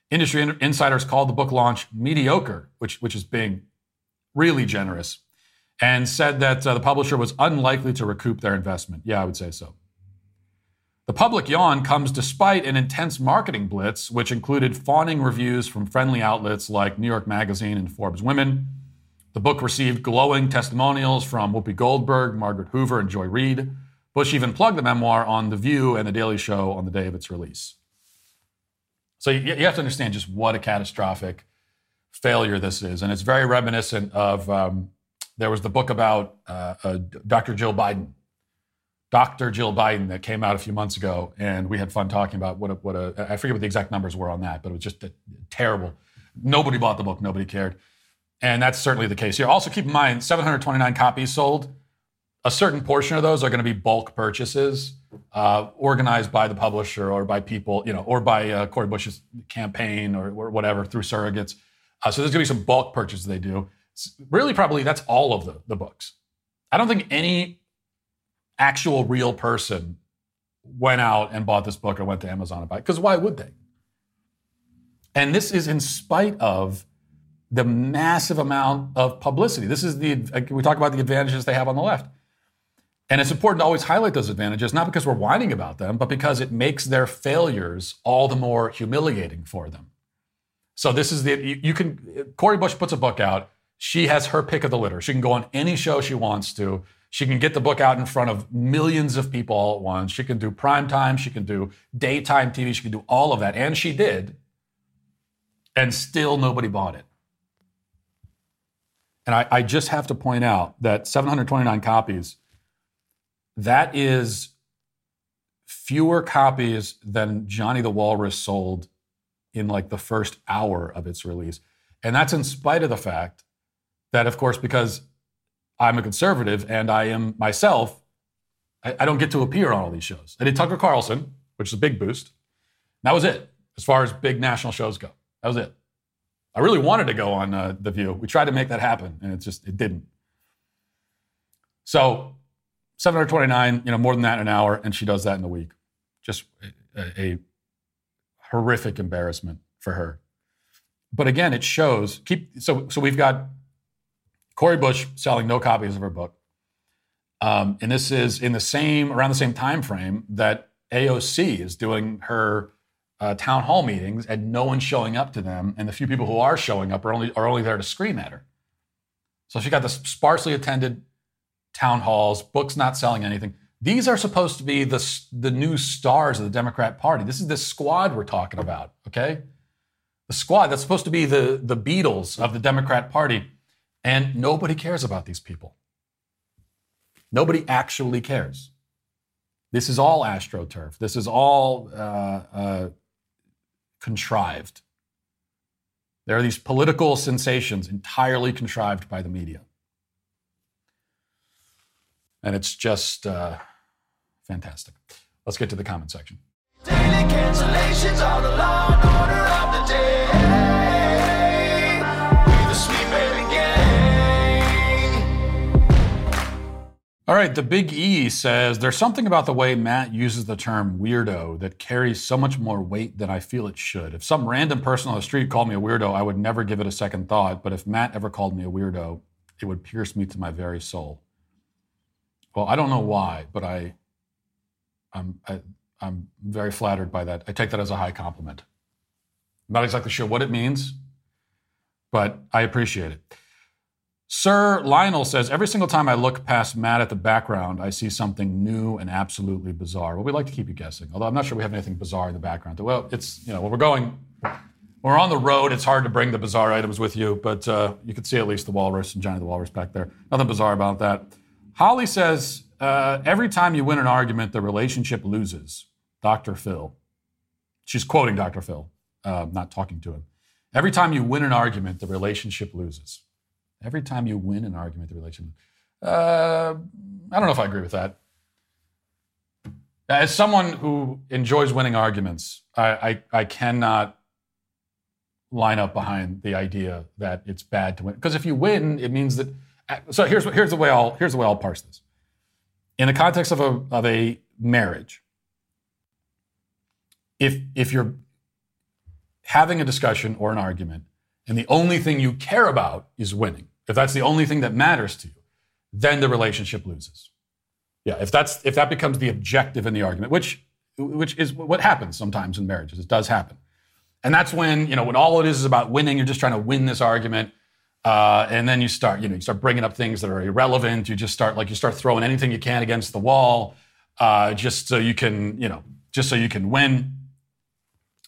Industry in- insiders called the book launch mediocre, which, which is being really generous, and said that uh, the publisher was unlikely to recoup their investment. Yeah, I would say so. The public yawn comes despite an intense marketing blitz, which included fawning reviews from friendly outlets like New York Magazine and Forbes Women. The book received glowing testimonials from Whoopi Goldberg, Margaret Hoover, and Joy Reid. Bush even plugged the memoir on The View and The Daily Show on the day of its release. So you, have to understand just what a catastrophic failure this is. And it's very reminiscent of um, there was the book about uh, uh, Dr. Jill Biden Dr. Jill Biden that came out a few months ago, and we had fun talking about what a, what a I forget what the exact numbers were on that, but it was just a, terrible. Nobody bought the book, nobody cared, and that's certainly the case here. Also, keep in mind, 729 copies sold. A certain portion of those are going to be bulk purchases, uh, organized by the publisher or by people, you know, or by uh, Cori Bush's campaign or, or whatever through surrogates. Uh, so there's going to be some bulk purchases they do. It's really, probably that's all of the, the books. I don't think any actual real person went out and bought this book or went to Amazon and bought it. Because why would they? And this is in spite of the massive amount of publicity. This is the, uh, we talk about the advantages they have on the left. And it's important to always highlight those advantages, not because we're whining about them, but because it makes their failures all the more humiliating for them. So this is the, you, you can, Cori Bush puts a book out. She has her pick of the litter. She can go on any show she wants to. She can get the book out in front of millions of people all at once. She can do prime time. She can do daytime TV. She can do all of that. And she did. And still nobody bought it. And I, I just have to point out that 729 copies, that is fewer copies than Johnny the Walrus sold in like the first hour of its release. And that's in spite of the fact that, of course, because I'm a conservative and I am myself, I, I, don't get to appear on all these shows. I did Tucker Carlson, which is a big boost. That was it as far as big national shows go. That was it. I really wanted to go on uh, The View. We tried to make that happen and it just, it didn't. So 729, you know, more than that in an hour, and she does that in a week. Just a, a horrific embarrassment for her. But again, it shows keep so so we've got Cori Bush selling no copies of her book. Um, and this is in the same around the same time frame that AOC is doing her uh, town hall meetings, and no one's showing up to them, and the few people who are showing up are only are only there to scream at her. So she got the sparsely attended town halls, books not selling anything. These are supposed to be the the new stars of the Democrat Party. This is the squad we're talking about. Okay, the squad that's supposed to be the the Beatles of the Democrat Party, and nobody cares about these people. Nobody actually cares. This is all astroturf. This is all uh, uh, contrived. There are these political sensations entirely contrived by the media. And it's just uh, fantastic. Let's get to the comment section. All right, the Big E says there's something about the way Matt uses the term weirdo that carries so much more weight than I feel it should. If some random person on the street called me a weirdo, I would never give it a second thought. But if Matt ever called me a weirdo, it would pierce me to my very soul. Well, I don't know why, but I, I'm, I, I'm very flattered by that. I take that as a high compliment. I'm not exactly sure what it means, but I appreciate it. Sir Lionel says, every single time I look past Matt at the background, I see something new and absolutely bizarre. Well, we like to keep you guessing, although I'm not sure we have anything bizarre in the background. Well, it's, you know, we're going, we're on the road, it's hard to bring the bizarre items with you, but uh, you can see at least the walrus and Johnny the Walrus back there. Nothing bizarre about that. Holly says, uh, every time you win an argument, the relationship loses. Dr. Phil. She's quoting Dr. Phil, uh, not talking to him. Every time you win an argument, the relationship loses. Every time you win an argument, the relation. Uh, I don't know if I agree with that. As someone who enjoys winning arguments, I, I, I cannot line up behind the idea that it's bad to win. Because if you win, it means that. So here's here's the way I'll here's the way I'll parse this. In the context of a of a marriage, if if you're having a discussion or an argument and the only thing you care about is winning, if that's the only thing that matters to you, then the relationship loses. Yeah, if that's if that becomes the objective in the argument, which which is what happens sometimes in marriages, it does happen, and that's when you know when all it is is about winning. You're just trying to win this argument, uh, and then you start you know you start bringing up things that are irrelevant. You just start like you start throwing anything you can against the wall, uh, just so you can you know just so you can win.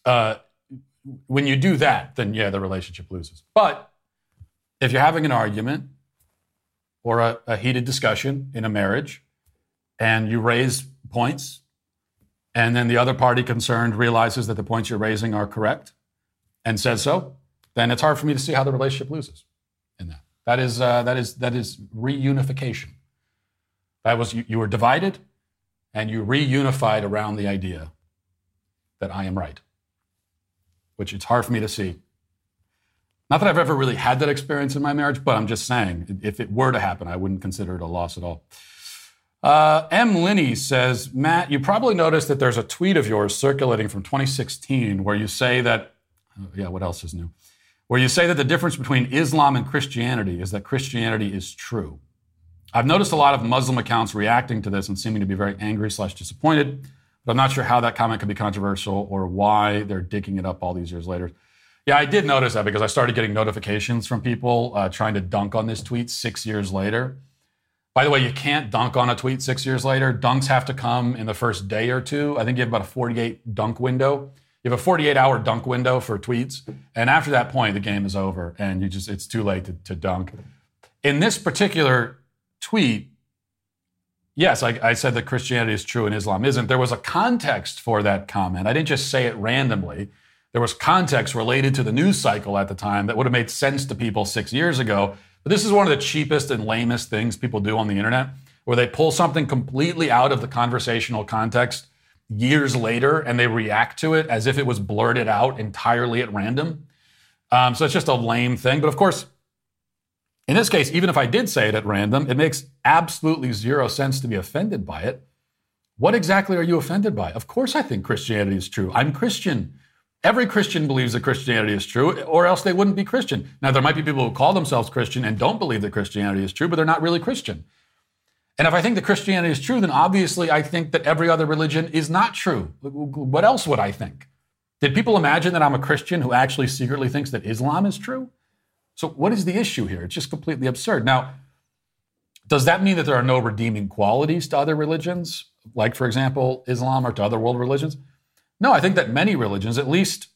Uh, when you do that, then yeah, the relationship loses. But if you're having an argument or a, a heated discussion in a marriage and you raise points, and then the other party concerned realizes that the points you're raising are correct and says so, then it's hard for me to see how the relationship loses in that. That is, uh, that is, that is reunification. That was, you, you were divided and you reunified around the idea that I am right which it's hard for me to see. Not that I've ever really had that experience in my marriage, but I'm just saying, if it were to happen, I wouldn't consider it a loss at all. Uh, M. Linney says, Matt, you probably noticed that there's a tweet of yours circulating from 2016 where you say that, oh, yeah, what else is new? Where you say that the difference between Islam and Christianity is that Christianity is true. I've noticed a lot of Muslim accounts reacting to this and seeming to be very angry slash disappointed. But I'm not sure how that comment could be controversial or why they're digging it up all these years later. Yeah, I did notice that because I started getting notifications from people uh, trying to dunk on this tweet six years later. By the way, you can't dunk on a tweet six years later. Dunks have to come in the first day or two. I think you have about a 48 dunk window. You have a 48 hour dunk window for tweets. And after that point, the game is over and you just, it's too late to, to dunk. In this particular tweet, Yes, I, I, said that Christianity is true and Islam isn't. There was a context for that comment. I didn't just say it randomly. There was context related to the news cycle at the time that would have made sense to people six years ago. But this is one of the cheapest and lamest things people do on the internet, where they pull something completely out of the conversational context years later and they react to it as if it was blurted out entirely at random. Um, so it's just a lame thing. But of course, in this case, even if I did say it at random, it makes absolutely zero sense to be offended by it. What exactly are you offended by? Of course, I think Christianity is true. I'm Christian. Every Christian believes that Christianity is true, or else they wouldn't be Christian. Now, there might be people who call themselves Christian and don't believe that Christianity is true, but they're not really Christian. And if I think that Christianity is true, then obviously I think that every other religion is not true. What else would I think? Did people imagine that I'm a Christian who actually secretly thinks that Islam is true? So, what is the issue here? It's just completely absurd. Now, does that mean that there are no redeeming qualities to other religions, like, for example, Islam or to other world religions? No, I think that many religions, at least,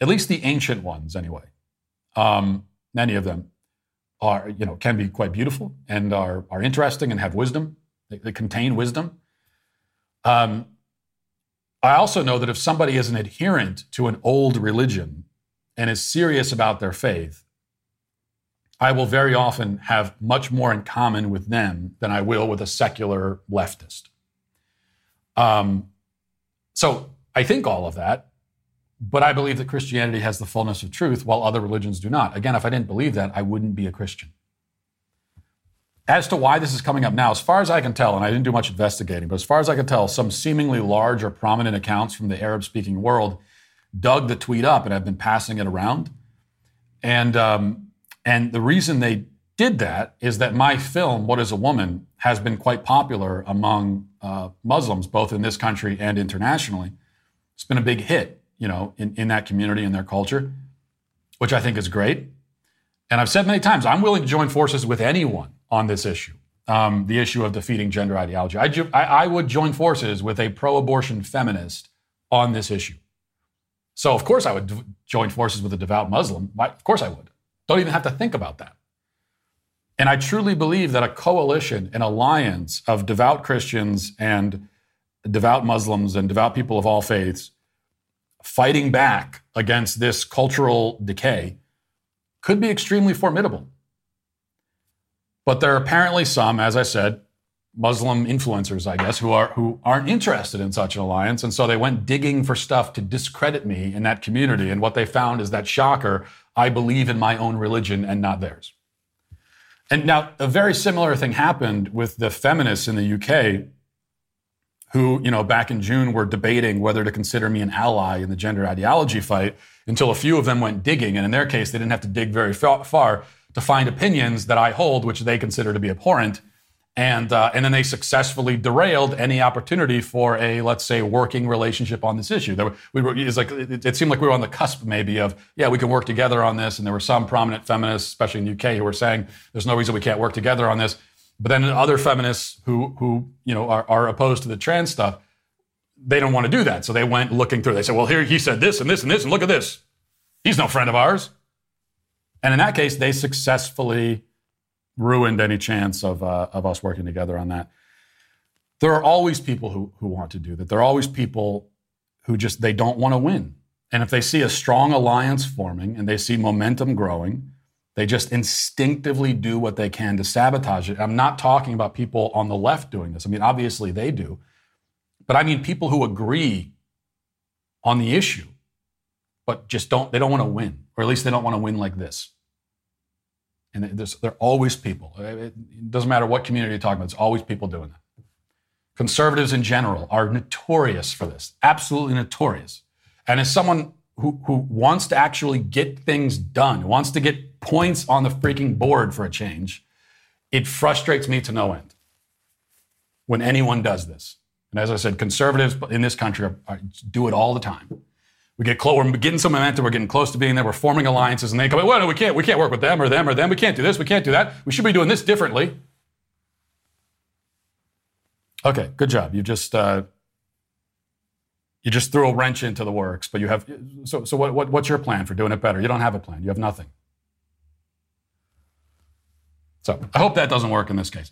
at least the ancient ones anyway, um, many of them are, you know, can be quite beautiful and are, are interesting and have wisdom. They, they contain wisdom. Um, I also know that if somebody is an adherent to an old religion and is serious about their faith, I will very often have much more in common with them than I will with a secular leftist. Um, so I think all of that, but I believe that Christianity has the fullness of truth while other religions do not. Again, if I didn't believe that, I wouldn't be a Christian. As to why this is coming up now, as far as I can tell, and I didn't do much investigating, but as far as I can tell, some seemingly large or prominent accounts from the Arab speaking world dug the tweet up and have been passing it around. And, um, and the reason they did that is that my film, What is a Woman, has been quite popular among uh, Muslims, both in this country and internationally. It's been a big hit, you know, in, in that community and their culture, which I think is great. And I've said many times, I'm willing to join forces with anyone on this issue, um, the issue of defeating gender ideology. I, ju- I, I would join forces with a pro abortion feminist on this issue. So, of course, I would d- join forces with a devout Muslim. Why, of course, I would. Don't even have to think about that. And I truly believe that a coalition, an alliance of devout Christians and devout Muslims and devout people of all faiths fighting back against this cultural decay could be extremely formidable. But there are apparently some, as I said, Muslim influencers, I guess, who are who aren't interested in such an alliance, and so they went digging for stuff to discredit me in that community. And what they found is that shocker, I believe in my own religion and not theirs. And now a very similar thing happened with the feminists in the UK who, you know, back in June were debating whether to consider me an ally in the gender ideology fight until a few of them went digging. And in their case, they didn't have to dig very far to find opinions that I hold, which they consider to be abhorrent. And, uh, and then they successfully derailed any opportunity for a, let's say, working relationship on this issue. There, we were, it's like, it, it, seemed like we were on the cusp maybe of, yeah, we can work together on this. And there were some prominent feminists, especially in the UK, who were saying there's no reason we can't work together on this. But then other feminists who who you know are, are opposed to the trans stuff, they don't want to do that. So they went looking through. They said, well, here he said this and this and this, and look at this. He's no friend of ours. And in that case, they successfully ruined any chance of, uh, of us working together on that. There are always people who, who want to do that. There are always people who just they don't want to win. And if they see a strong alliance forming and they see momentum growing, they just instinctively do what they can to sabotage it. I'm not talking about people on the left doing this. I mean, obviously they do. But I mean people who agree on the issue, but just don't, they don't want to win, or at least they don't want to win like this. And there are always people. It doesn't matter what community you're talking about, there's always people doing that. Conservatives in general are notorious for this, absolutely notorious. And as someone who, who wants to actually get things done, wants to get points on the freaking board for a change, it frustrates me to no end when anyone does this. And as I said, conservatives in this country are, are, do it all the time. We get close, we're getting some momentum, we're getting close to being there, we're forming alliances, and they come, well, no, we can't, we can't work with them or them or them, we can't do this, we can't do that, we should be doing this differently. Okay, good job. You just uh, you just threw a wrench into the works, but you have. So, so what, what, what's your plan for doing it better? You don't have a plan. You have nothing. So I hope that doesn't work in this case.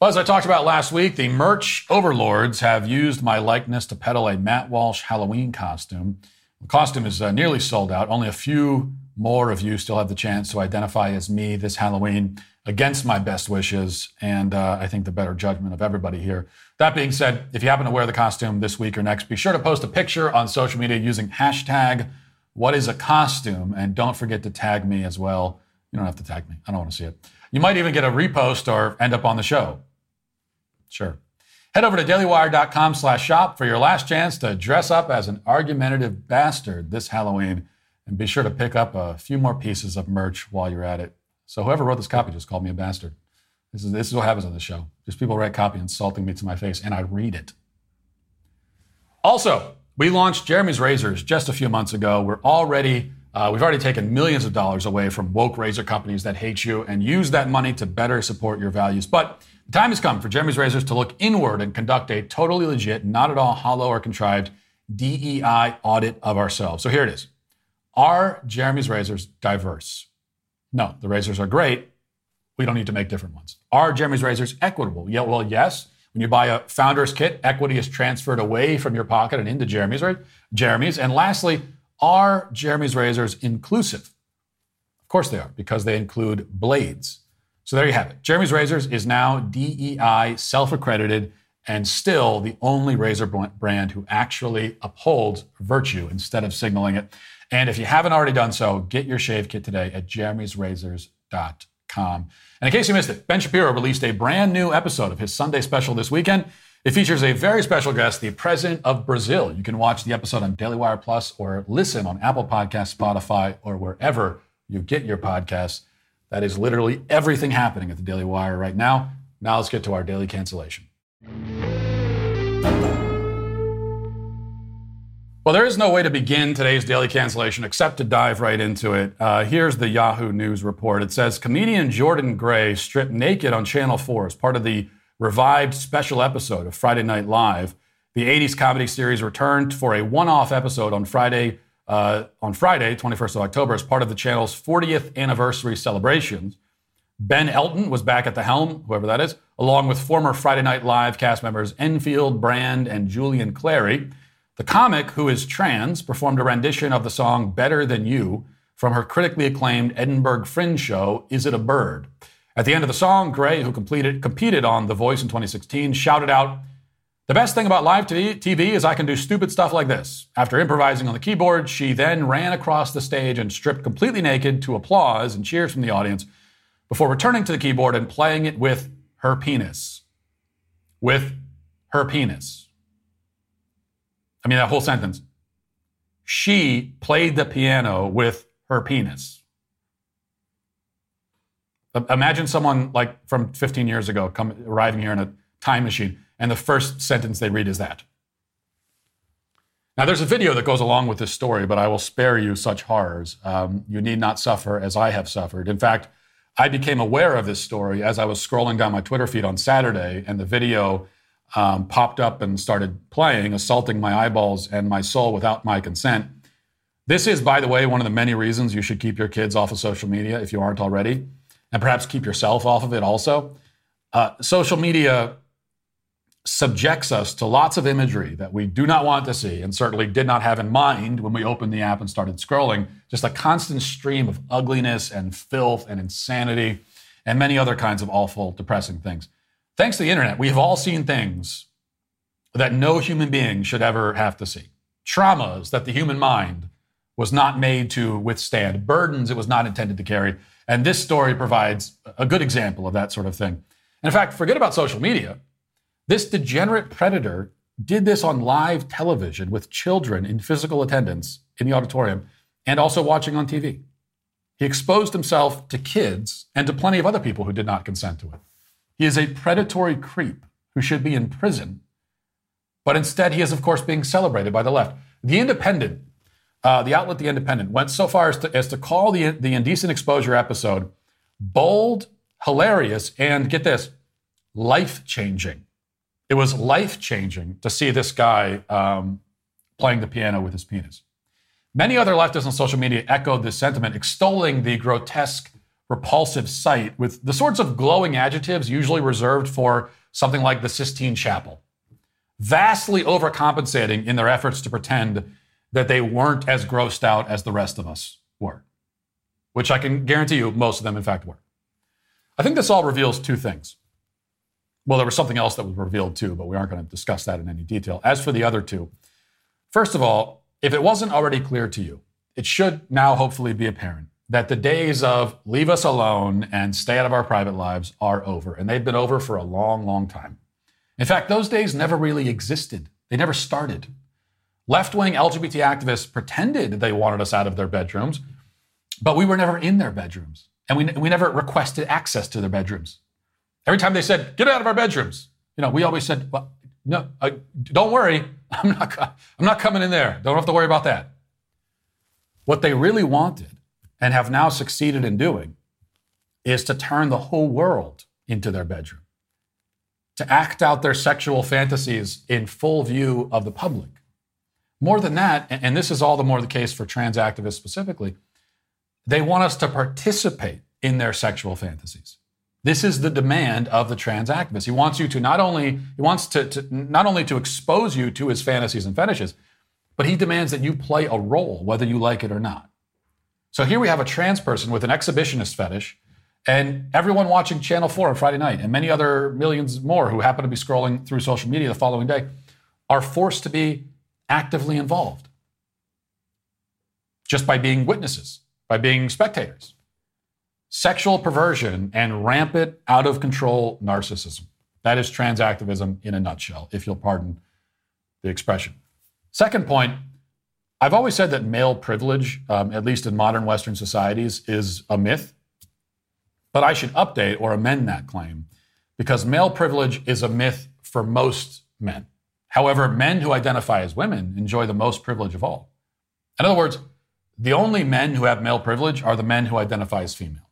Well, as I talked about last week, the merch overlords have used my likeness to peddle a Matt Walsh Halloween costume. The costume is uh, nearly sold out. Only a few more of you still have the chance to identify as me this Halloween against my best wishes and uh, I think the better judgment of everybody here. That being said, if you happen to wear the costume this week or next, be sure to post a picture on social media using hashtag what is a costume and don't forget to tag me as well. You don't have to tag me. I don't want to see it. You might even get a repost or end up on the show. Sure. Head over to dailywire.com slash shop for your last chance to dress up as an argumentative bastard this Halloween. And be sure to pick up a few more pieces of merch while you're at it. So whoever wrote this copy just called me a bastard. This is, this is what happens on the show. Just people write copy insulting me to my face, and I read it. Also, we launched Jeremy's Razors just a few months ago. We're already uh, we've already taken millions of dollars away from woke razor companies that hate you and use that money to better support your values. But time has come for Jeremy's Razors to look inward and conduct a totally legit, not at all hollow or contrived DEI audit of ourselves. So here it is. Are Jeremy's Razors diverse? No, the razors are great. We don't need to make different ones. Are Jeremy's Razors equitable? Yeah, well, yes. When you buy a founder's kit, equity is transferred away from your pocket and into Jeremy's, right? Jeremy's. And lastly, are Jeremy's razors inclusive? Of course they are, because they include blades. So there you have it. Jeremy's Razors is now DEI self accredited and still the only razor brand who actually upholds virtue instead of signaling it. And if you haven't already done so, get your shave kit today at jeremy'srazors.com. And in case you missed it, Ben Shapiro released a brand new episode of his Sunday special this weekend. It features a very special guest, the president of Brazil. You can watch the episode on Daily Wire Plus or listen on Apple Podcasts, Spotify, or wherever you get your podcasts. That is literally everything happening at the Daily Wire right now. Now let's get to our daily cancellation. Well, there is no way to begin today's daily cancellation except to dive right into it. Uh, here's the Yahoo News report. It says comedian Jordan Gray stripped naked on Channel 4 as part of the revived special episode of Friday Night Live. The 80s comedy series returned for a one-off episode on Friday, uh, on Friday, 21st of October, as part of the channel's 40th anniversary celebrations. Ben Elton was back at the helm, whoever that is, along with former Friday Night Live cast members Enfield, Brand, and Julian Clary. The comic, who is trans, performed a rendition of the song Better Than You from her critically acclaimed Edinburgh Fringe show, Is It a Bird? At the end of the song, Gray, who completed, competed on The Voice in 2016, shouted out, The best thing about live TV is I can do stupid stuff like this. After improvising on the keyboard, she then ran across the stage and stripped completely naked to applause and cheers from the audience before returning to the keyboard and playing it with her penis. With her penis. I mean, that whole sentence. She played the piano with her penis. Imagine someone like from 15 years ago come, arriving here in a time machine, and the first sentence they read is that. Now, there's a video that goes along with this story, but I will spare you such horrors. Um, you need not suffer as I have suffered. In fact, I became aware of this story as I was scrolling down my Twitter feed on Saturday, and the video um, popped up and started playing, assaulting my eyeballs and my soul without my consent. This is, by the way, one of the many reasons you should keep your kids off of social media if you aren't already and perhaps keep yourself off of it also. Uh, social media subjects us to lots of imagery that we do not want to see and certainly did not have in mind when we opened the app and started scrolling. Just a constant stream of ugliness and filth and insanity and many other kinds of awful, depressing things. Thanks to the internet, we have all seen things that no human being should ever have to see. Traumas that the human mind was not made to withstand, burdens it was not intended to carry. And this story provides a good example of that sort of thing. And in fact, forget about social media. This degenerate predator did this on live television with children in physical attendance in the auditorium and also watching on TV. He exposed himself to kids and to plenty of other people who did not consent to it. He is a predatory creep who should be in prison, but instead he is, of course, being celebrated by the left. The Independent uh, the outlet The Independent went so far as to, as to call the, the indecent exposure episode bold, hilarious, and get this, life changing. It was life changing to see this guy um, playing the piano with his penis. Many other leftists on social media echoed this sentiment, extolling the grotesque, repulsive sight with the sorts of glowing adjectives usually reserved for something like the Sistine Chapel, vastly overcompensating in their efforts to pretend that they weren't as grossed out as the rest of us were, which I can guarantee you most of them, in fact, were. I think this all reveals two things. Well, there was something else that was revealed too, but we aren't going to discuss that in any detail. As for the other two, first of all, if it wasn't already clear to you, it should now hopefully be apparent that the days of leave us alone and stay out of our private lives are over. And they've been over for a long, long time. In fact, those days never really existed, they never started. Left wing LGBT activists pretended they wanted us out of their bedrooms, but we were never in their bedrooms. And we, we never requested access to their bedrooms. Every time they said, get out of our bedrooms, you know, we always said, well, no, uh, don't worry. I'm not, I'm not coming in there. Don't have to worry about that. What they really wanted and have now succeeded in doing is to turn the whole world into their bedroom, to act out their sexual fantasies in full view of the public. More than that, and this is all the more the case for trans activists specifically, they want us to participate in their sexual fantasies. This is the demand of the trans activist. He wants you to not only he wants to, to, not only to expose you to his fantasies and fetishes, but he demands that you play a role, whether you like it or not. So here we have a trans person with an exhibitionist fetish, and everyone watching Channel 4 on Friday night, and many other millions more who happen to be scrolling through social media the following day, are forced to be actively involved just by being witnesses, by being spectators sexual perversion and rampant, out of control narcissism. That is trans activism in a nutshell, if you'll pardon the expression. Second point I've always said that male privilege, um, at least in modern Western societies, is a myth. But I should update or amend that claim because male privilege is a myth for most men. However, men who identify as women enjoy the most privilege of all. In other words, the only men who have male privilege are the men who identify as female.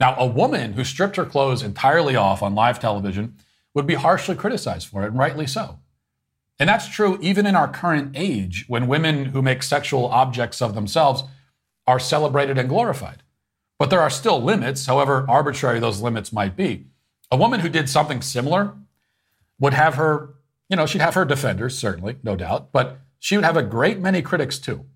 Now, a woman who stripped her clothes entirely off on live television would be harshly criticized for it, and rightly so. And that's true even in our current age when women who make sexual objects of themselves are celebrated and glorified. But there are still limits, however arbitrary those limits might be. A woman who did something similar would have her, you know, she'd have her defenders, certainly, no doubt, but she would have a great many critics too.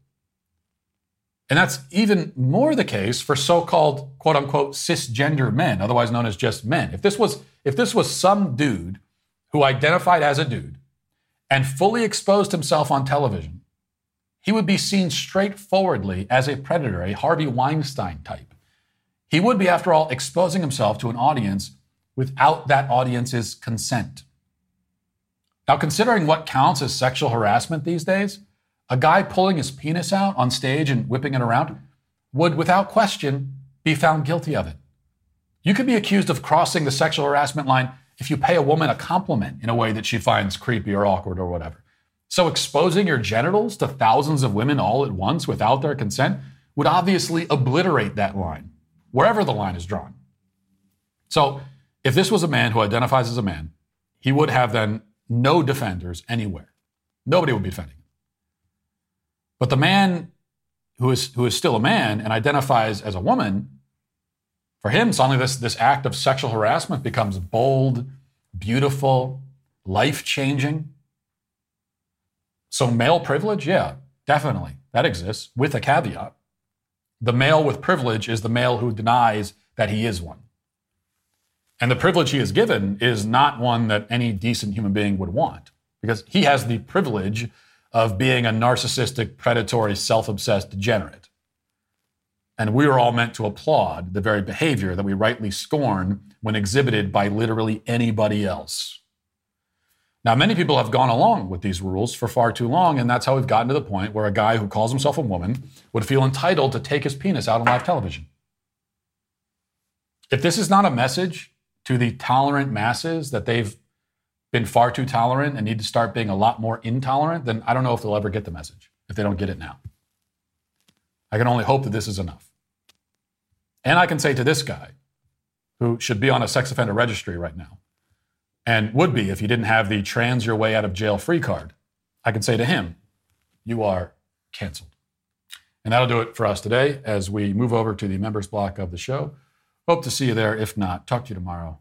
And that's even more the case for so-called quote unquote cisgender men, otherwise known as just men. If this was if this was some dude who identified as a dude and fully exposed himself on television, he would be seen straightforwardly as a predator, a Harvey Weinstein type. He would be, after all, exposing himself to an audience without that audience's consent. Now, considering what counts as sexual harassment these days, a guy pulling his penis out on stage and whipping it around would, without question, be found guilty of it. You could be accused of crossing the sexual harassment line if you pay a woman a compliment in a way that she finds creepy or awkward or whatever. So, exposing your genitals to thousands of women all at once without their consent would obviously obliterate that line, wherever the line is drawn. So, if this was a man who identifies as a man, he would have then no defenders anywhere. Nobody would be defending but the man who is, who is still a man and identifies as a woman, for him, suddenly this, this act of sexual harassment becomes bold, beautiful, life changing. So, male privilege, yeah, definitely, that exists with a caveat. The male with privilege is the male who denies that he is one. And the privilege he is given is not one that any decent human being would want, because he has the privilege of being a narcissistic, predatory, self obsessed degenerate. And we are all meant to applaud the very behavior that we rightly scorn when exhibited by literally anybody else. Now, many people have gone along with these rules for far too long, and that's how we've gotten to the point where a guy who calls himself a woman would feel entitled to take his penis out on live television. If this is not a message to the tolerant masses that they've been far too tolerant and need to start being a lot more intolerant, then I don't know if they'll ever get the message if they don't get it now. I can only hope that this is enough. And I can say to this guy, who should be on a sex offender registry right now, and would be if he didn't have the trans your way out of jail free card, I can say to him, you are canceled. And that'll do it for us today as we move over to the members block of the show. Hope to see you there. If not, talk to you tomorrow.